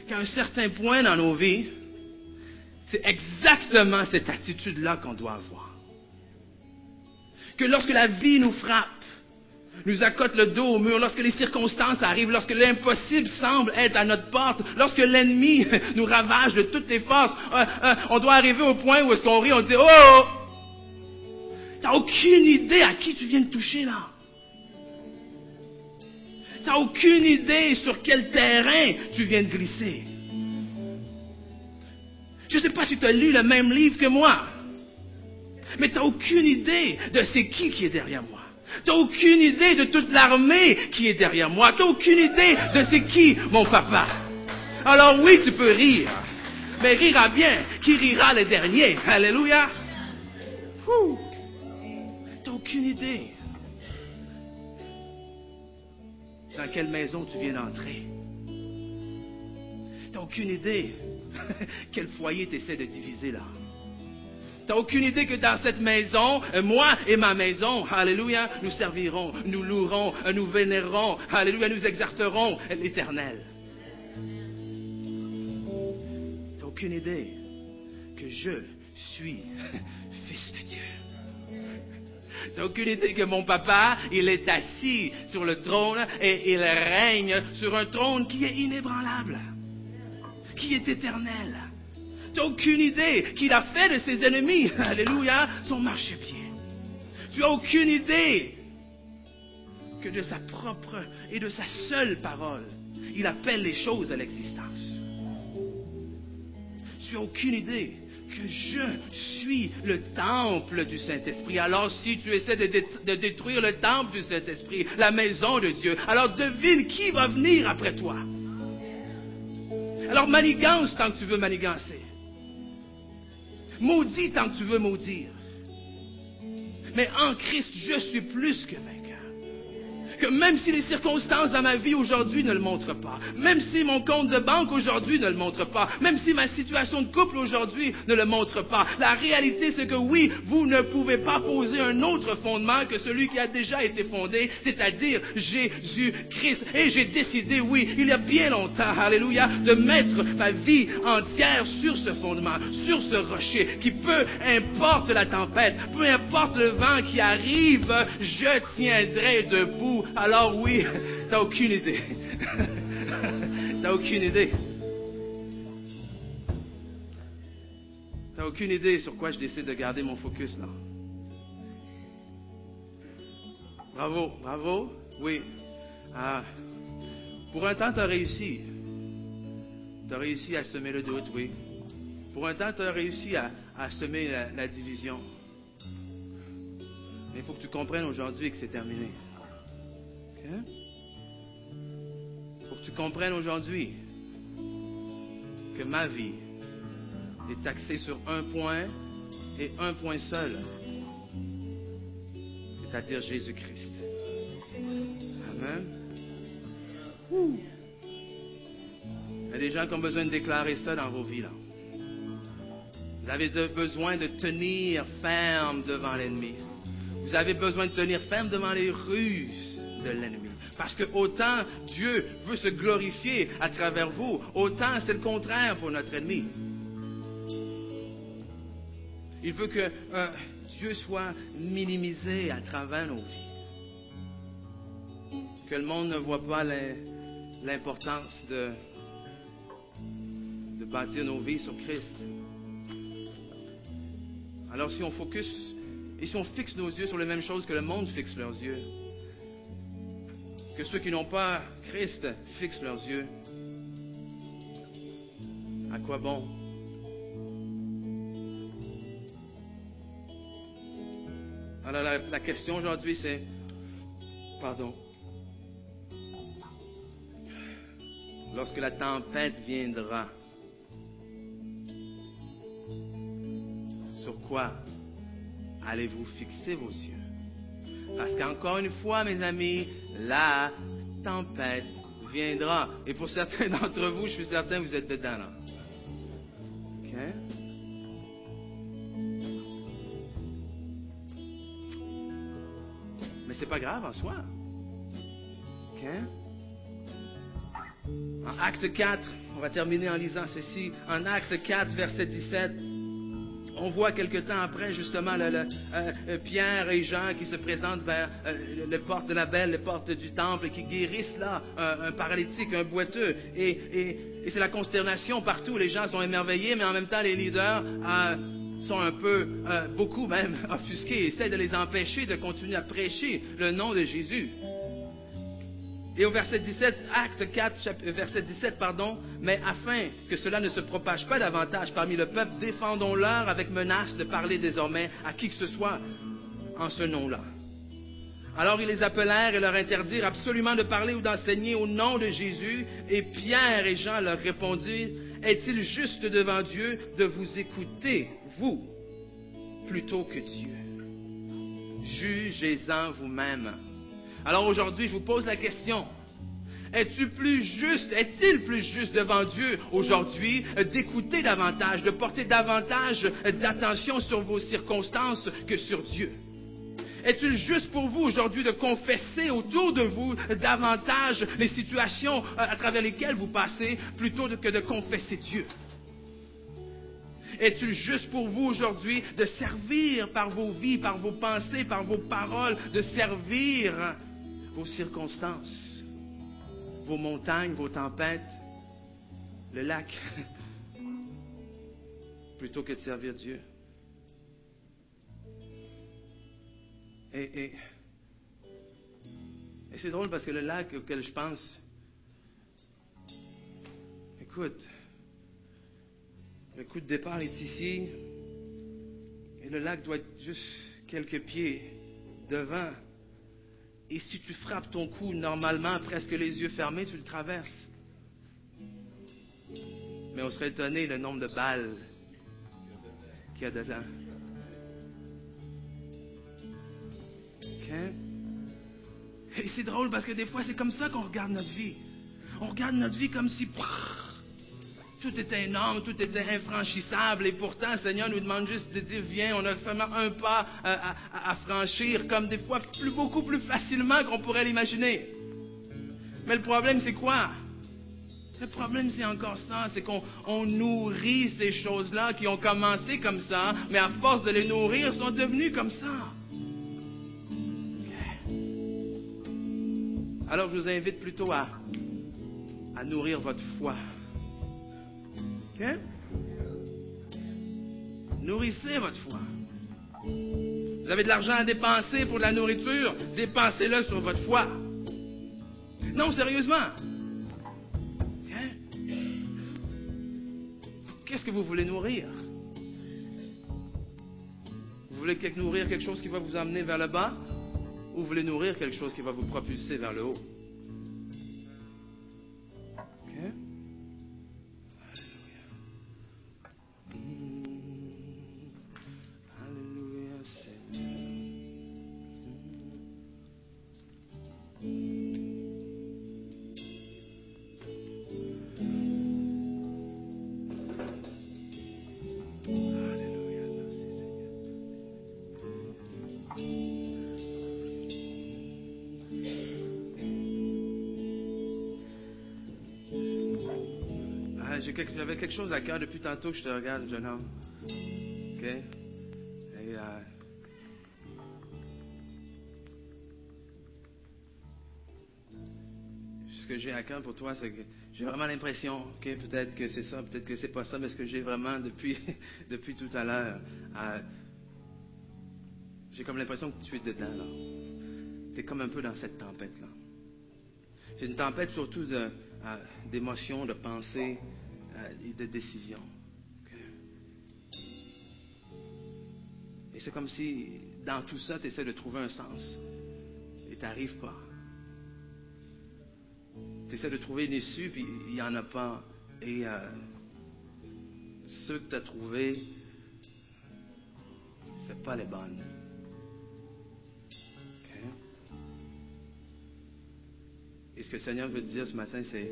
qu'à un certain point dans nos vies, c'est exactement cette attitude-là qu'on doit avoir. Que lorsque la vie nous frappe, nous accote le dos au mur, lorsque les circonstances arrivent, lorsque l'impossible semble être à notre porte, lorsque l'ennemi [laughs] nous ravage de toutes les forces, euh, euh, on doit arriver au point où est-ce qu'on rit, on dit oh, oh! T'as aucune idée à qui tu viens de toucher là. T'as aucune idée sur quel terrain tu viens de glisser. Je ne sais pas si tu as lu le même livre que moi, mais tu n'as aucune idée de c'est qui qui est derrière moi. Tu n'as aucune idée de toute l'armée qui est derrière moi. Tu n'as aucune idée de c'est qui mon papa. Alors oui, tu peux rire, mais rira bien. Qui rira le dernier? Alléluia. Tu n'as aucune idée dans quelle maison tu viens d'entrer. Tu n'as aucune idée [laughs] quel foyer tu essaies de diviser là. Tu n'as aucune idée que dans cette maison, euh, moi et ma maison, Alléluia, nous servirons, nous louerons, euh, nous vénérerons, Alléluia, nous exercerons l'Éternel. Tu n'as aucune idée que je suis [laughs] fils de Dieu. Tu n'as aucune idée que mon papa, il est assis sur le trône et il règne sur un trône qui est inébranlable, qui est éternel. Aucune idée qu'il a fait de ses ennemis, [laughs] alléluia, son marchepied. Tu n'as aucune idée que de sa propre et de sa seule parole, il appelle les choses à l'existence. Tu n'as aucune idée que je suis le temple du Saint-Esprit. Alors si tu essaies de, de, détruire le temple du Saint-Esprit, la maison de Dieu, alors devine qui va venir après toi. Alors manigance tant que tu veux manigancer. Maudit tant que tu veux maudire. Mais en Christ, je suis plus que vainqueur que même si les circonstances dans ma vie aujourd'hui ne le montrent pas, même si mon compte de banque aujourd'hui ne le montre pas, même si ma situation de couple aujourd'hui ne le montre pas, la réalité c'est que oui, vous ne pouvez pas poser un autre fondement que celui qui a déjà été fondé, c'est-à-dire Jésus-Christ. Et j'ai décidé, oui, il y a bien longtemps, alléluia, de mettre ma vie entière sur ce fondement, sur ce rocher, qui peu importe la tempête, peu importe le vent qui arrive, je tiendrai debout alors oui, [laughs] t'as aucune idée. [laughs] t'as aucune idée. T'as aucune idée sur quoi je décide de garder mon focus là. Bravo, bravo, oui. Ah. Pour un temps, tu as réussi. Tu as réussi à semer le doute, oui. Pour un temps, tu as réussi à, semer la division. Mais il faut que tu comprennes aujourd'hui que c'est terminé. Pour que tu comprennes aujourd'hui que ma vie est axée sur un point et un point seul, c'est-à-dire Jésus-Christ. Amen. Il y a des gens qui ont besoin de déclarer ça dans vos vies. Là. Vous avez besoin de tenir ferme devant l'ennemi. Vous avez besoin de tenir ferme devant les ruses l'ennemi. Parce que autant Dieu veut se glorifier à travers vous, autant c'est le contraire pour notre ennemi. Il veut que euh, Dieu soit minimisé à travers nos vies. Que le monde ne voit pas l'importance de, de bâtir nos vies sur Christ. Alors si on focus et si on fixe nos yeux sur les mêmes choses que le monde fixe leurs yeux, que ceux qui n'ont pas Christ fixent leurs yeux. À quoi bon? Alors la, question aujourd'hui c'est, pardon, lorsque la tempête viendra, sur quoi allez-vous fixer vos yeux? Parce qu'encore une fois, mes amis, la tempête viendra. Et pour certains [laughs] d'entre vous, je suis certain vous êtes dedans là. OK? Mais c'est pas grave en soi. En acte 4, on va terminer en lisant ceci. En acte 4, verset 17, on voit quelque temps après, justement, le, le, euh, Pierre et Jean qui se présentent vers euh, les portes de la belle, les portes du temple, et qui guérissent là un, paralytique, un boiteux. Et, c'est la consternation partout. Les gens sont émerveillés, mais en même temps, les leaders sont un peu, beaucoup même, [laughs] offusqués, essaient de les empêcher de continuer à prêcher le nom de Jésus. Et au verset 17, acte 4, verset 17, pardon, mais afin que cela ne se propage pas davantage parmi le peuple, défendons-leur avec menace de parler désormais à qui que ce soit en ce nom-là. Alors ils les appelèrent et leur interdirent absolument de parler ou d'enseigner au nom de Jésus, et Pierre et Jean leur répondirent, est-il juste devant Dieu de vous écouter, vous, plutôt que Dieu? Jugez-en vous-même. Alors aujourd'hui, je vous pose la question. Es-tu plus juste, est-il plus juste devant Dieu aujourd'hui d'écouter davantage, de porter davantage d'attention sur vos circonstances que sur Dieu? Est-il juste pour vous aujourd'hui de confesser autour de vous davantage les situations à travers lesquelles vous passez plutôt que de confesser Dieu? Est-il juste pour vous aujourd'hui de servir par vos vies, par vos pensées, par vos paroles, de servir vos circonstances, vos montagnes, vos tempêtes, le lac, [laughs] plutôt que de servir Dieu. Et, et, c'est drôle parce que le lac auquel je pense, écoute, le coup de départ est ici, et le lac doit être juste quelques pieds devant et si tu frappes ton cou normalement, presque les yeux fermés, tu le traverses. Mais on serait étonné le nombre de balles qu'il y a dedans. Et c'est drôle parce que des fois, c'est comme ça qu'on regarde notre vie. On regarde notre vie comme si tout était énorme, tout était infranchissable, et pourtant, Seigneur nous demande juste de dire, viens, on a seulement un pas à, franchir, comme des fois beaucoup plus facilement qu'on pourrait l'imaginer. Mais le problème, c'est quoi? Le problème, c'est encore ça, c'est qu'on nourrit ces choses-là qui ont commencé comme ça, mais à force de les nourrir, sont devenues comme ça. Alors, je vous invite plutôt à nourrir votre foi. Nourrissez votre foi. Vous avez de l'argent à dépenser pour de la nourriture, dépensez-le sur votre foi. Non, sérieusement. Qu'est-ce que vous voulez nourrir? Vous voulez nourrir quelque chose qui va vous amener vers le bas? Ou vous voulez nourrir quelque chose qui va vous propulser vers le haut? Chose à cœur depuis tantôt que je te regarde, jeune homme. OK? Et, euh, ce que j'ai à cœur pour toi, c'est que j'ai vraiment l'impression, OK, peut-être que c'est ça, peut-être que c'est pas ça, mais ce que j'ai vraiment depuis, [laughs] depuis tout à l'heure, euh, j'ai comme l'impression que tu es dedans, là. Tu es comme un peu dans cette tempête-là. C'est une tempête surtout euh, d'émotions, de pensées, de décision. Et c'est comme si dans tout ça, tu essaies de trouver un sens. Et tu n'arrives pas. Tu essaies de trouver une issue, puis il n'y en a pas. Et euh, ceux que tu as trouvés, c'est pas les bonnes. Et ce que le Seigneur veut dire ce matin, c'est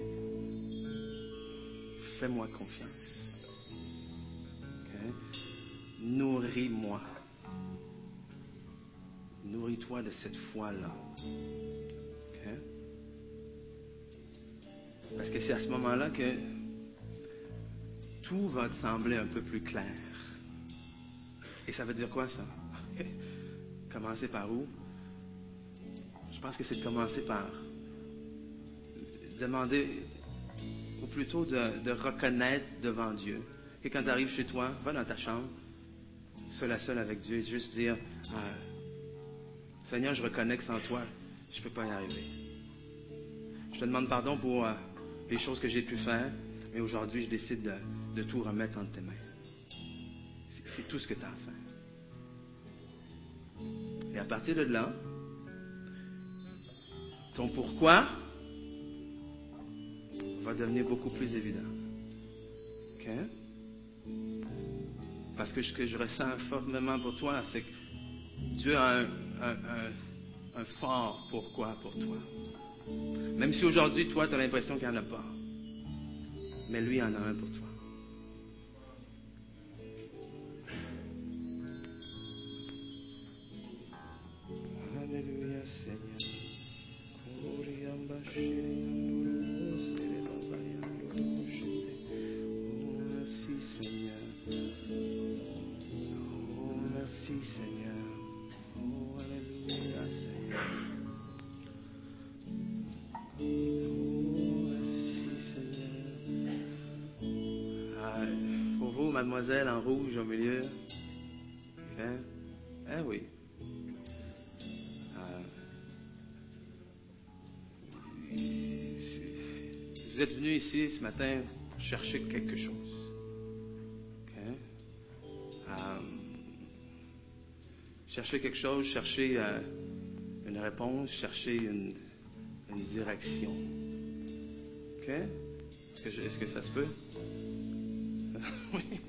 fais-moi confiance. Nourris-moi. Nourris-toi de cette foi-là. Parce que c'est à ce moment-là que tout va te sembler un peu plus clair. Et ça veut dire quoi ça? [laughs] Commencer par où? Je pense que c'est de commencer par demander, ou plutôt de, reconnaître devant Dieu, que quand tu arrives chez toi, va dans ta chambre, seul à seul avec Dieu, et juste dire, ah, Seigneur, je reconnais que sans toi, je ne peux pas y arriver. Je te demande pardon pour euh, les choses que j'ai pu faire, mais aujourd'hui, je décide de, de tout remettre entre tes mains. C'est tout ce que tu as à faire. Et à partir de là, ton pourquoi va devenir beaucoup plus évident. OK? Parce que ce que je ressens formellement pour toi, c'est que Dieu a un, un, fort pourquoi pour toi. Même si aujourd'hui, toi, tu as l'impression qu'il n'y en a pas. Mais lui, il en a un pour toi. Mademoiselle en rouge au milieu. Hein? Eh oui. Euh, vous êtes venu ici ce matin chercher quelque chose. Euh, chercher quelque chose, chercher euh, une réponse, chercher une, direction. OK? Est-ce que, que ça se peut? [laughs] oui.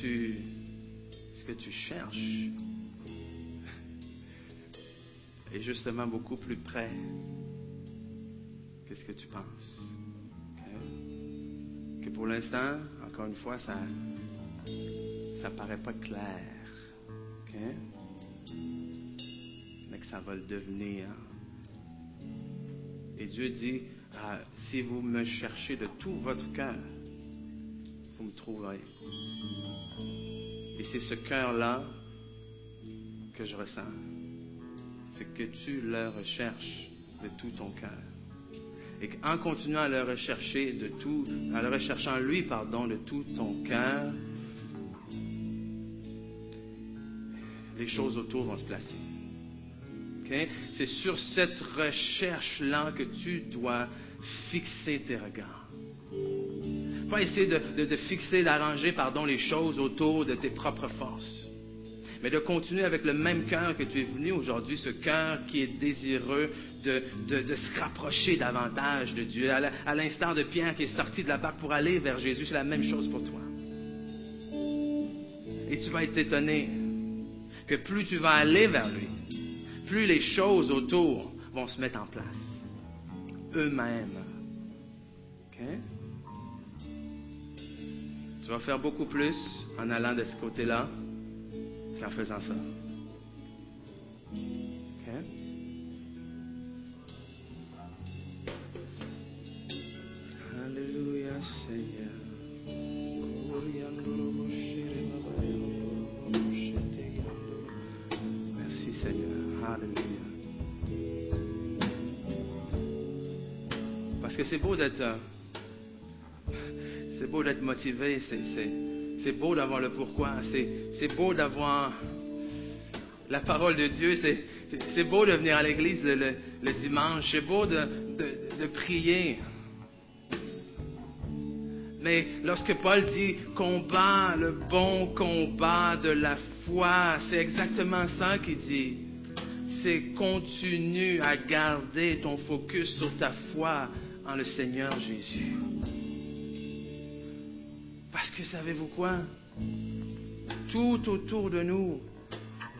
Ce que tu cherches [laughs] est justement beaucoup plus près que ce que tu penses. Que pour l'instant, encore une fois, ça ça paraît pas clair. Mais que ça va le devenir. Et Dieu dit, ah, si vous me cherchez de tout votre cœur, vous me trouverez. Et c'est ce cœur-là que je ressens. C'est que tu le recherches de tout ton cœur. Et qu'en continuant à le rechercher de tout, en le recherchant lui, pardon, de tout ton cœur, les choses autour vont se placer. C'est sur cette recherche-là que tu dois fixer tes regards pas essayer de, fixer, d'arranger, pardon, les choses autour de tes propres forces. Mais de continuer avec le même cœur que tu es venu aujourd'hui, ce cœur qui est désireux de, se rapprocher davantage de Dieu. À l'instant de Pierre qui est sorti de la barque pour aller vers Jésus, c'est la même chose pour toi. Et tu vas être étonné que plus tu vas aller vers lui, plus les choses autour vont se mettre en place. Eux-mêmes. Okay? Tu vas faire beaucoup plus en allant de ce côté-là qu'en faisant ça. Alléluia, Seigneur. Merci, Seigneur. Alléluia. Parce que c'est beau d'être beau d'être motivé, c'est beau d'avoir le pourquoi, c'est beau d'avoir la parole de Dieu, c'est beau de venir à l'église le, dimanche, c'est beau de, de, prier. Mais lorsque Paul dit combat le bon combat de la foi, c'est exactement ça qu'il dit. C'est continue à garder ton focus sur ta foi en le Seigneur Jésus. Parce que savez-vous quoi? Tout autour de nous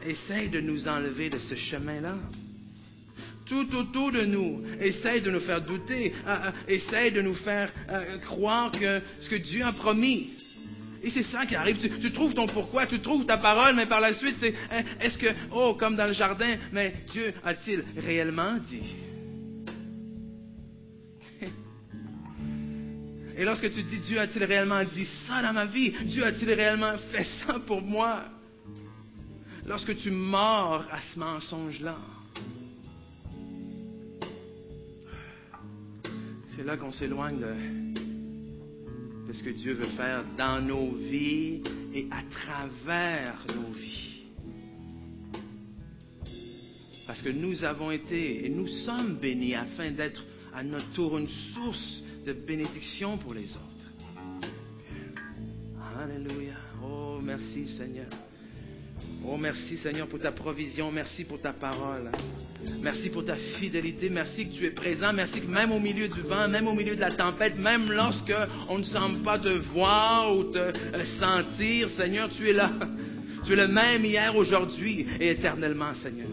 essaye de nous enlever de ce chemin-là. Tout autour de nous essaye de nous faire douter, euh, euh, essaye de nous faire euh, croire que ce que Dieu a promis, Et c'est ça qui arrive. Tu, tu, trouves ton pourquoi, tu trouves ta parole, mais par la suite, c'est est-ce que, oh, comme dans le jardin, mais Dieu a-t-il réellement dit? Et lorsque tu dis Dieu a-t-il réellement dit ça dans ma vie? Dieu a-t-il réellement fait [laughs] ça pour moi? Lorsque tu mords à ce mensonge-là, c'est là qu'on s'éloigne de, de, ce que Dieu veut faire dans nos vies et à travers nos vies. Parce que nous avons été et nous sommes bénis afin d'être à notre tour une source de bénédiction pour les autres. Alléluia. Oh, merci Seigneur. Oh, merci Seigneur pour ta provision. Merci pour ta parole. Merci pour ta fidélité. Merci que tu es présent. Merci que même au milieu du vent, même au milieu de la tempête, même lorsque on ne semble pas te voir ou te euh, sentir, Seigneur, tu es là. Tu es le même hier, aujourd'hui et éternellement, Seigneur.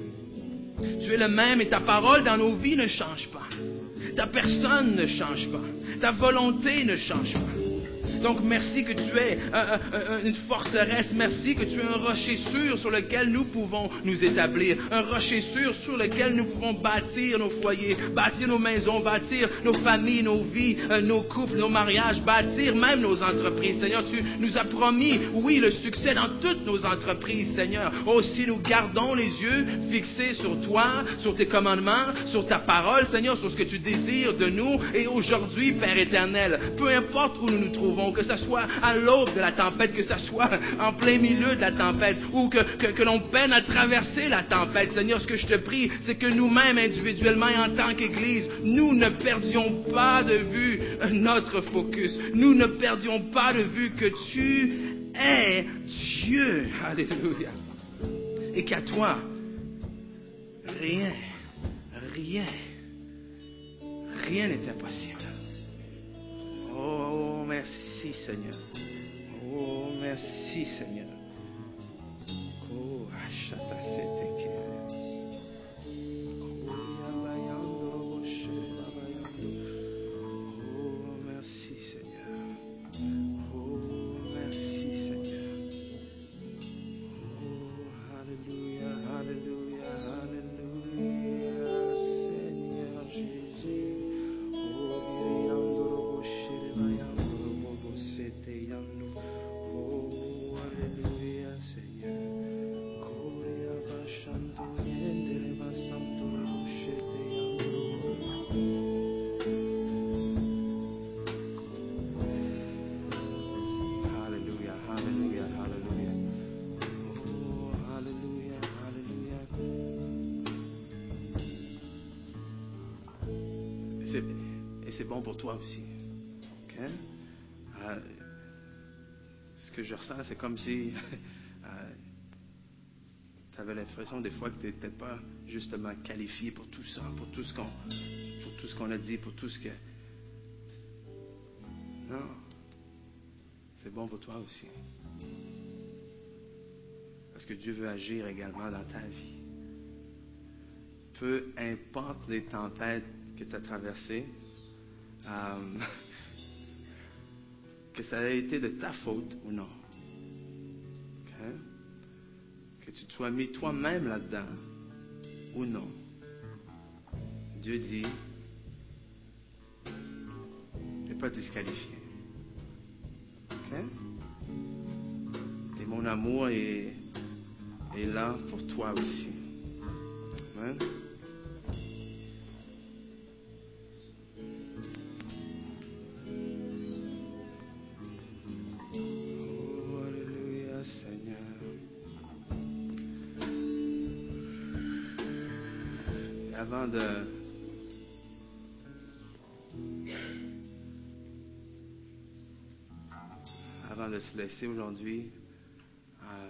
Tu es le même et ta parole dans nos vies ne change pas. Ta personne ne change pas. Ta volonté ne change pas. Donc merci que tu es une forteresse. Merci que tu es un rocher sûr sur lequel nous pouvons nous établir. Un rocher sûr sur lequel nous pouvons bâtir nos foyers, bâtir nos maisons, bâtir nos familles, nos vies, euh, nos couples, nos mariages, bâtir même nos entreprises. Seigneur, tu nous as promis, oui, le succès dans toutes nos entreprises, Seigneur. Aussi, nous gardons les yeux fixés sur toi, sur tes commandements, sur ta parole, Seigneur, sur ce que tu désires de nous. Et aujourd'hui, Père éternel, peu importe où nous nous trouvons, que ce soit à l'aube de la tempête, que ce soit en plein milieu de la tempête, ou que, que, l'on peine à traverser la tempête. Seigneur, ce que je te prie, c'est que nous-mêmes, individuellement et en tant qu'Église, nous ne perdions pas de vue notre focus. Nous ne perdions pas de vue que tu es Dieu. Alléluia. Et qu'à toi, rien, rien, rien n'est impossible. Oh, merci merci Seigneur. Oh, merci Seigneur. Bon pour toi aussi. Euh, ce que je ressens, c'est comme si [laughs] euh, tu avais l'impression des fois que tu n'étais pas justement qualifié pour tout ça, pour tout ce qu'on pour tout ce qu'on a dit, pour tout ce que. Non. C'est bon pour toi aussi. Parce que Dieu veut agir également dans ta vie. Peu importe les tempêtes que tu as traversées, euh, [laughs] que ça ait été de ta faute ou non. Que tu te sois mis toi-même là-dedans ou non. Dieu dit, n'est pas disqualifié. Et mon amour est, est là pour toi aussi. De avant de se laisser aujourd'hui, euh,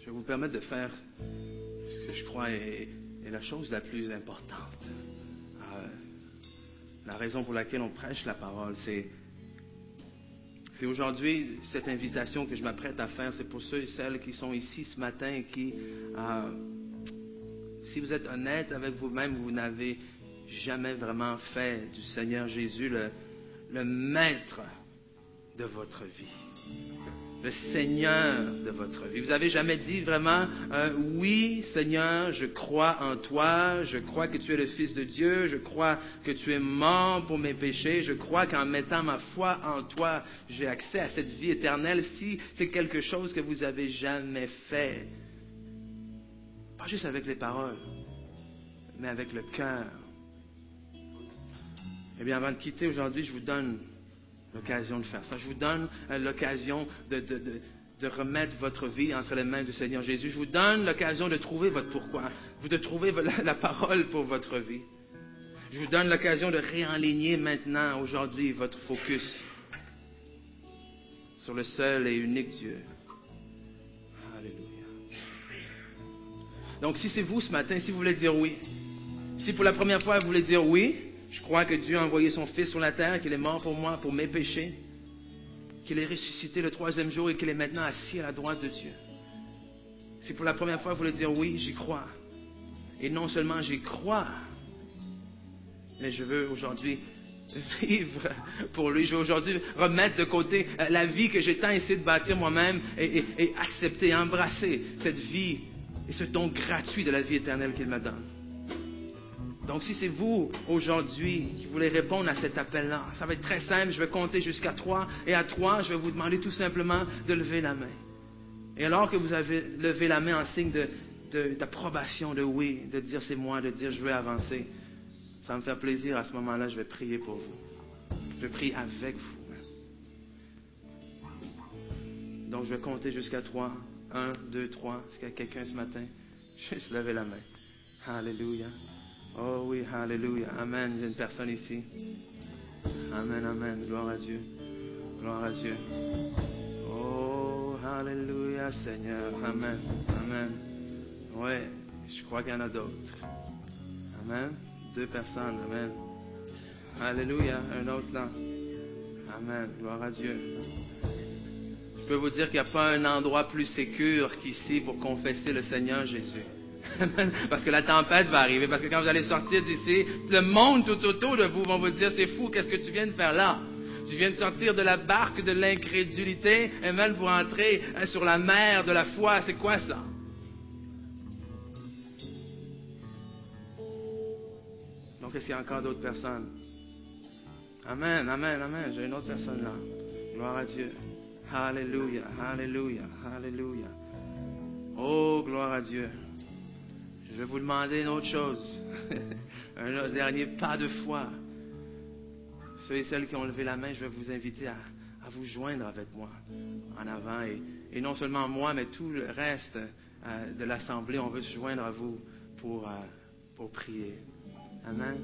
je vais vous permettre de faire ce que je crois est, la chose la plus importante. Euh, la raison pour laquelle on prêche la parole, c'est c'est aujourd'hui cette invitation que je m'apprête à faire, c'est pour ceux et celles qui sont ici ce matin et qui euh, si vous êtes honnête avec vous-même, vous n'avez jamais vraiment fait du Seigneur Jésus le, maître de votre vie le Seigneur de votre vie. Vous avez jamais dit vraiment, euh, oui Seigneur, je crois en toi, je crois que tu es le Fils de Dieu, je crois que tu es mort pour mes péchés, je crois qu'en mettant ma foi en toi, j'ai accès à cette vie éternelle. Si c'est quelque chose que vous avez jamais fait, pas juste avec les paroles, mais avec le cœur. Eh bien, avant de quitter aujourd'hui, je vous donne l'occasion de faire ça. Je vous donne euh, l'occasion de, de, remettre votre vie entre les mains du Seigneur Jésus. Je vous donne l'occasion de trouver votre pourquoi, de trouver la, parole pour votre vie. Je vous donne l'occasion de réaligner maintenant, aujourd'hui, votre focus sur le seul et unique Dieu. Donc, si c'est vous ce matin, si vous voulez dire oui, si pour la première fois vous voulez dire oui, je crois que Dieu a envoyé son Fils sur la terre, qu'il est mort pour moi, pour mes péchés, qu'il est ressuscité le troisième jour et qu'il est maintenant assis à la droite de Dieu. Si pour la première fois vous voulez dire oui, j'y crois. Et non seulement j'y crois, mais je veux aujourd'hui vivre pour lui. Je veux aujourd'hui remettre de côté la vie que j'ai tant essayé de bâtir moi-même et, et accepter, embrasser cette vie et ce don gratuit de la vie éternelle qu'il me donne. Donc, si c'est vous aujourd'hui qui voulez répondre à cet appel-là, ça va être très simple. Je vais compter jusqu'à trois. Et à trois, je vais vous demander tout simplement de lever la main. Et alors que vous avez levé la main en signe d'approbation, de, de oui, de dire c'est moi, de dire je veux avancer, ça va me faire plaisir. À ce moment-là, je vais prier pour vous. Je prier avec vous. Donc, je vais compter jusqu'à trois. Un, deux, trois. Est-ce qu'il y a quelqu'un ce matin? Juste lever la main. Alléluia. Oh oui, Alléluia. Amen. Il y a une personne ici. Amen, Amen. Gloire à Dieu. Gloire à Dieu. Oh, Alléluia, Seigneur. Amen. Amen. Oui, je crois qu'il y en a d'autres. Amen. Deux personnes. Amen. Alléluia. Un autre là. Amen. Gloire à Dieu. Je peux vous dire qu'il n'y a pas un endroit plus sécur qu'ici pour confesser le Seigneur Jésus. [laughs] parce que la tempête va arriver, parce que quand vous allez sortir d'ici, le monde tout autour de vous va vous dire, c'est fou, qu'est-ce que tu viens de faire là? Tu viens de sortir de la barque de l'incrédulité, et même pour entrer hein, sur la mer de la foi, c'est quoi ça? Donc, est-ce qu'il y a encore d'autres personnes? Amen, amen, amen. J'ai une autre personne là. Gloire à Dieu. Alléluia, Alléluia, Alléluia. Oh, gloire à Dieu. Je vais vous demander une autre chose, [laughs] un dernier pas de foi. Ceux et celles qui ont levé la main, je vais vous inviter à, vous joindre avec moi en avant. Et, non seulement moi, mais tout le reste euh, de l'Assemblée, on veut se joindre à vous pour, euh, pour prier. Amen.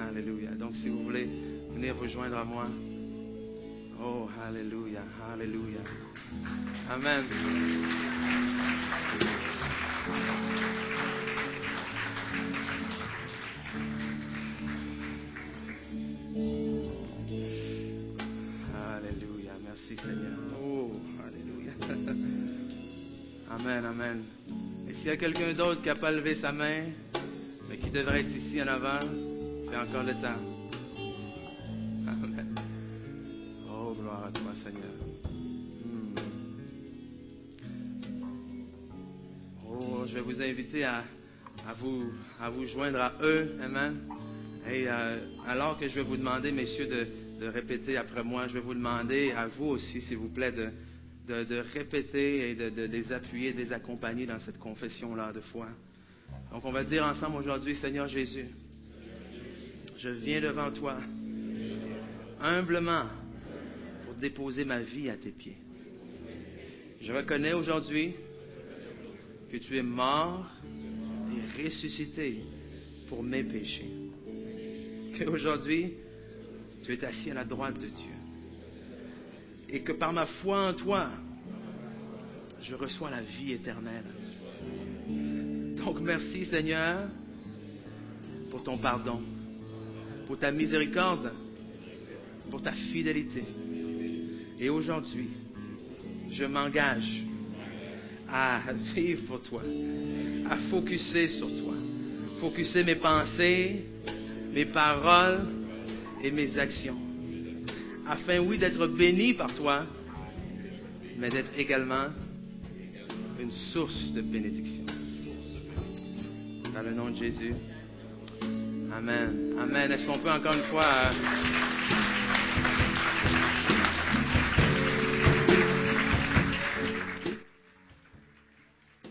Alléluia. Donc si vous voulez venir vous joindre à moi. Oh, Alléluia, Alléluia. Amen. [laughs] Amen, amen. Et s'il y a quelqu'un d'autre qui n'a pas levé sa main, mais qui devrait être ici en avant, c'est encore le temps. À, vous, joindre à eux. Amen. Et euh, alors que je vais vous demander, messieurs, de, de répéter après moi, je vais vous demander à vous aussi, s'il vous plaît, de, de, répéter et de, les appuyer, de les accompagner dans cette confession-là de foi. Donc on va dire ensemble aujourd'hui, Seigneur Jésus, je viens devant toi humblement pour déposer ma vie à tes pieds. Je reconnais aujourd'hui que tu es mort et ressuscité pour mes péchés. Qu'aujourd'hui, tu es assis à la droite de Dieu et que par ma foi en toi, je reçois la vie éternelle. Donc merci Seigneur pour ton pardon, pour ta miséricorde, pour ta fidélité. Et aujourd'hui, je m'engage à vivre pour toi, à focuser sur toi, focuser mes pensées, mes paroles et mes actions afin, oui, d'être béni par toi, mais d'être également une source de bénédiction. Dans le nom de Jésus. Amen. Amen. Est-ce qu'on peut encore une fois... euh,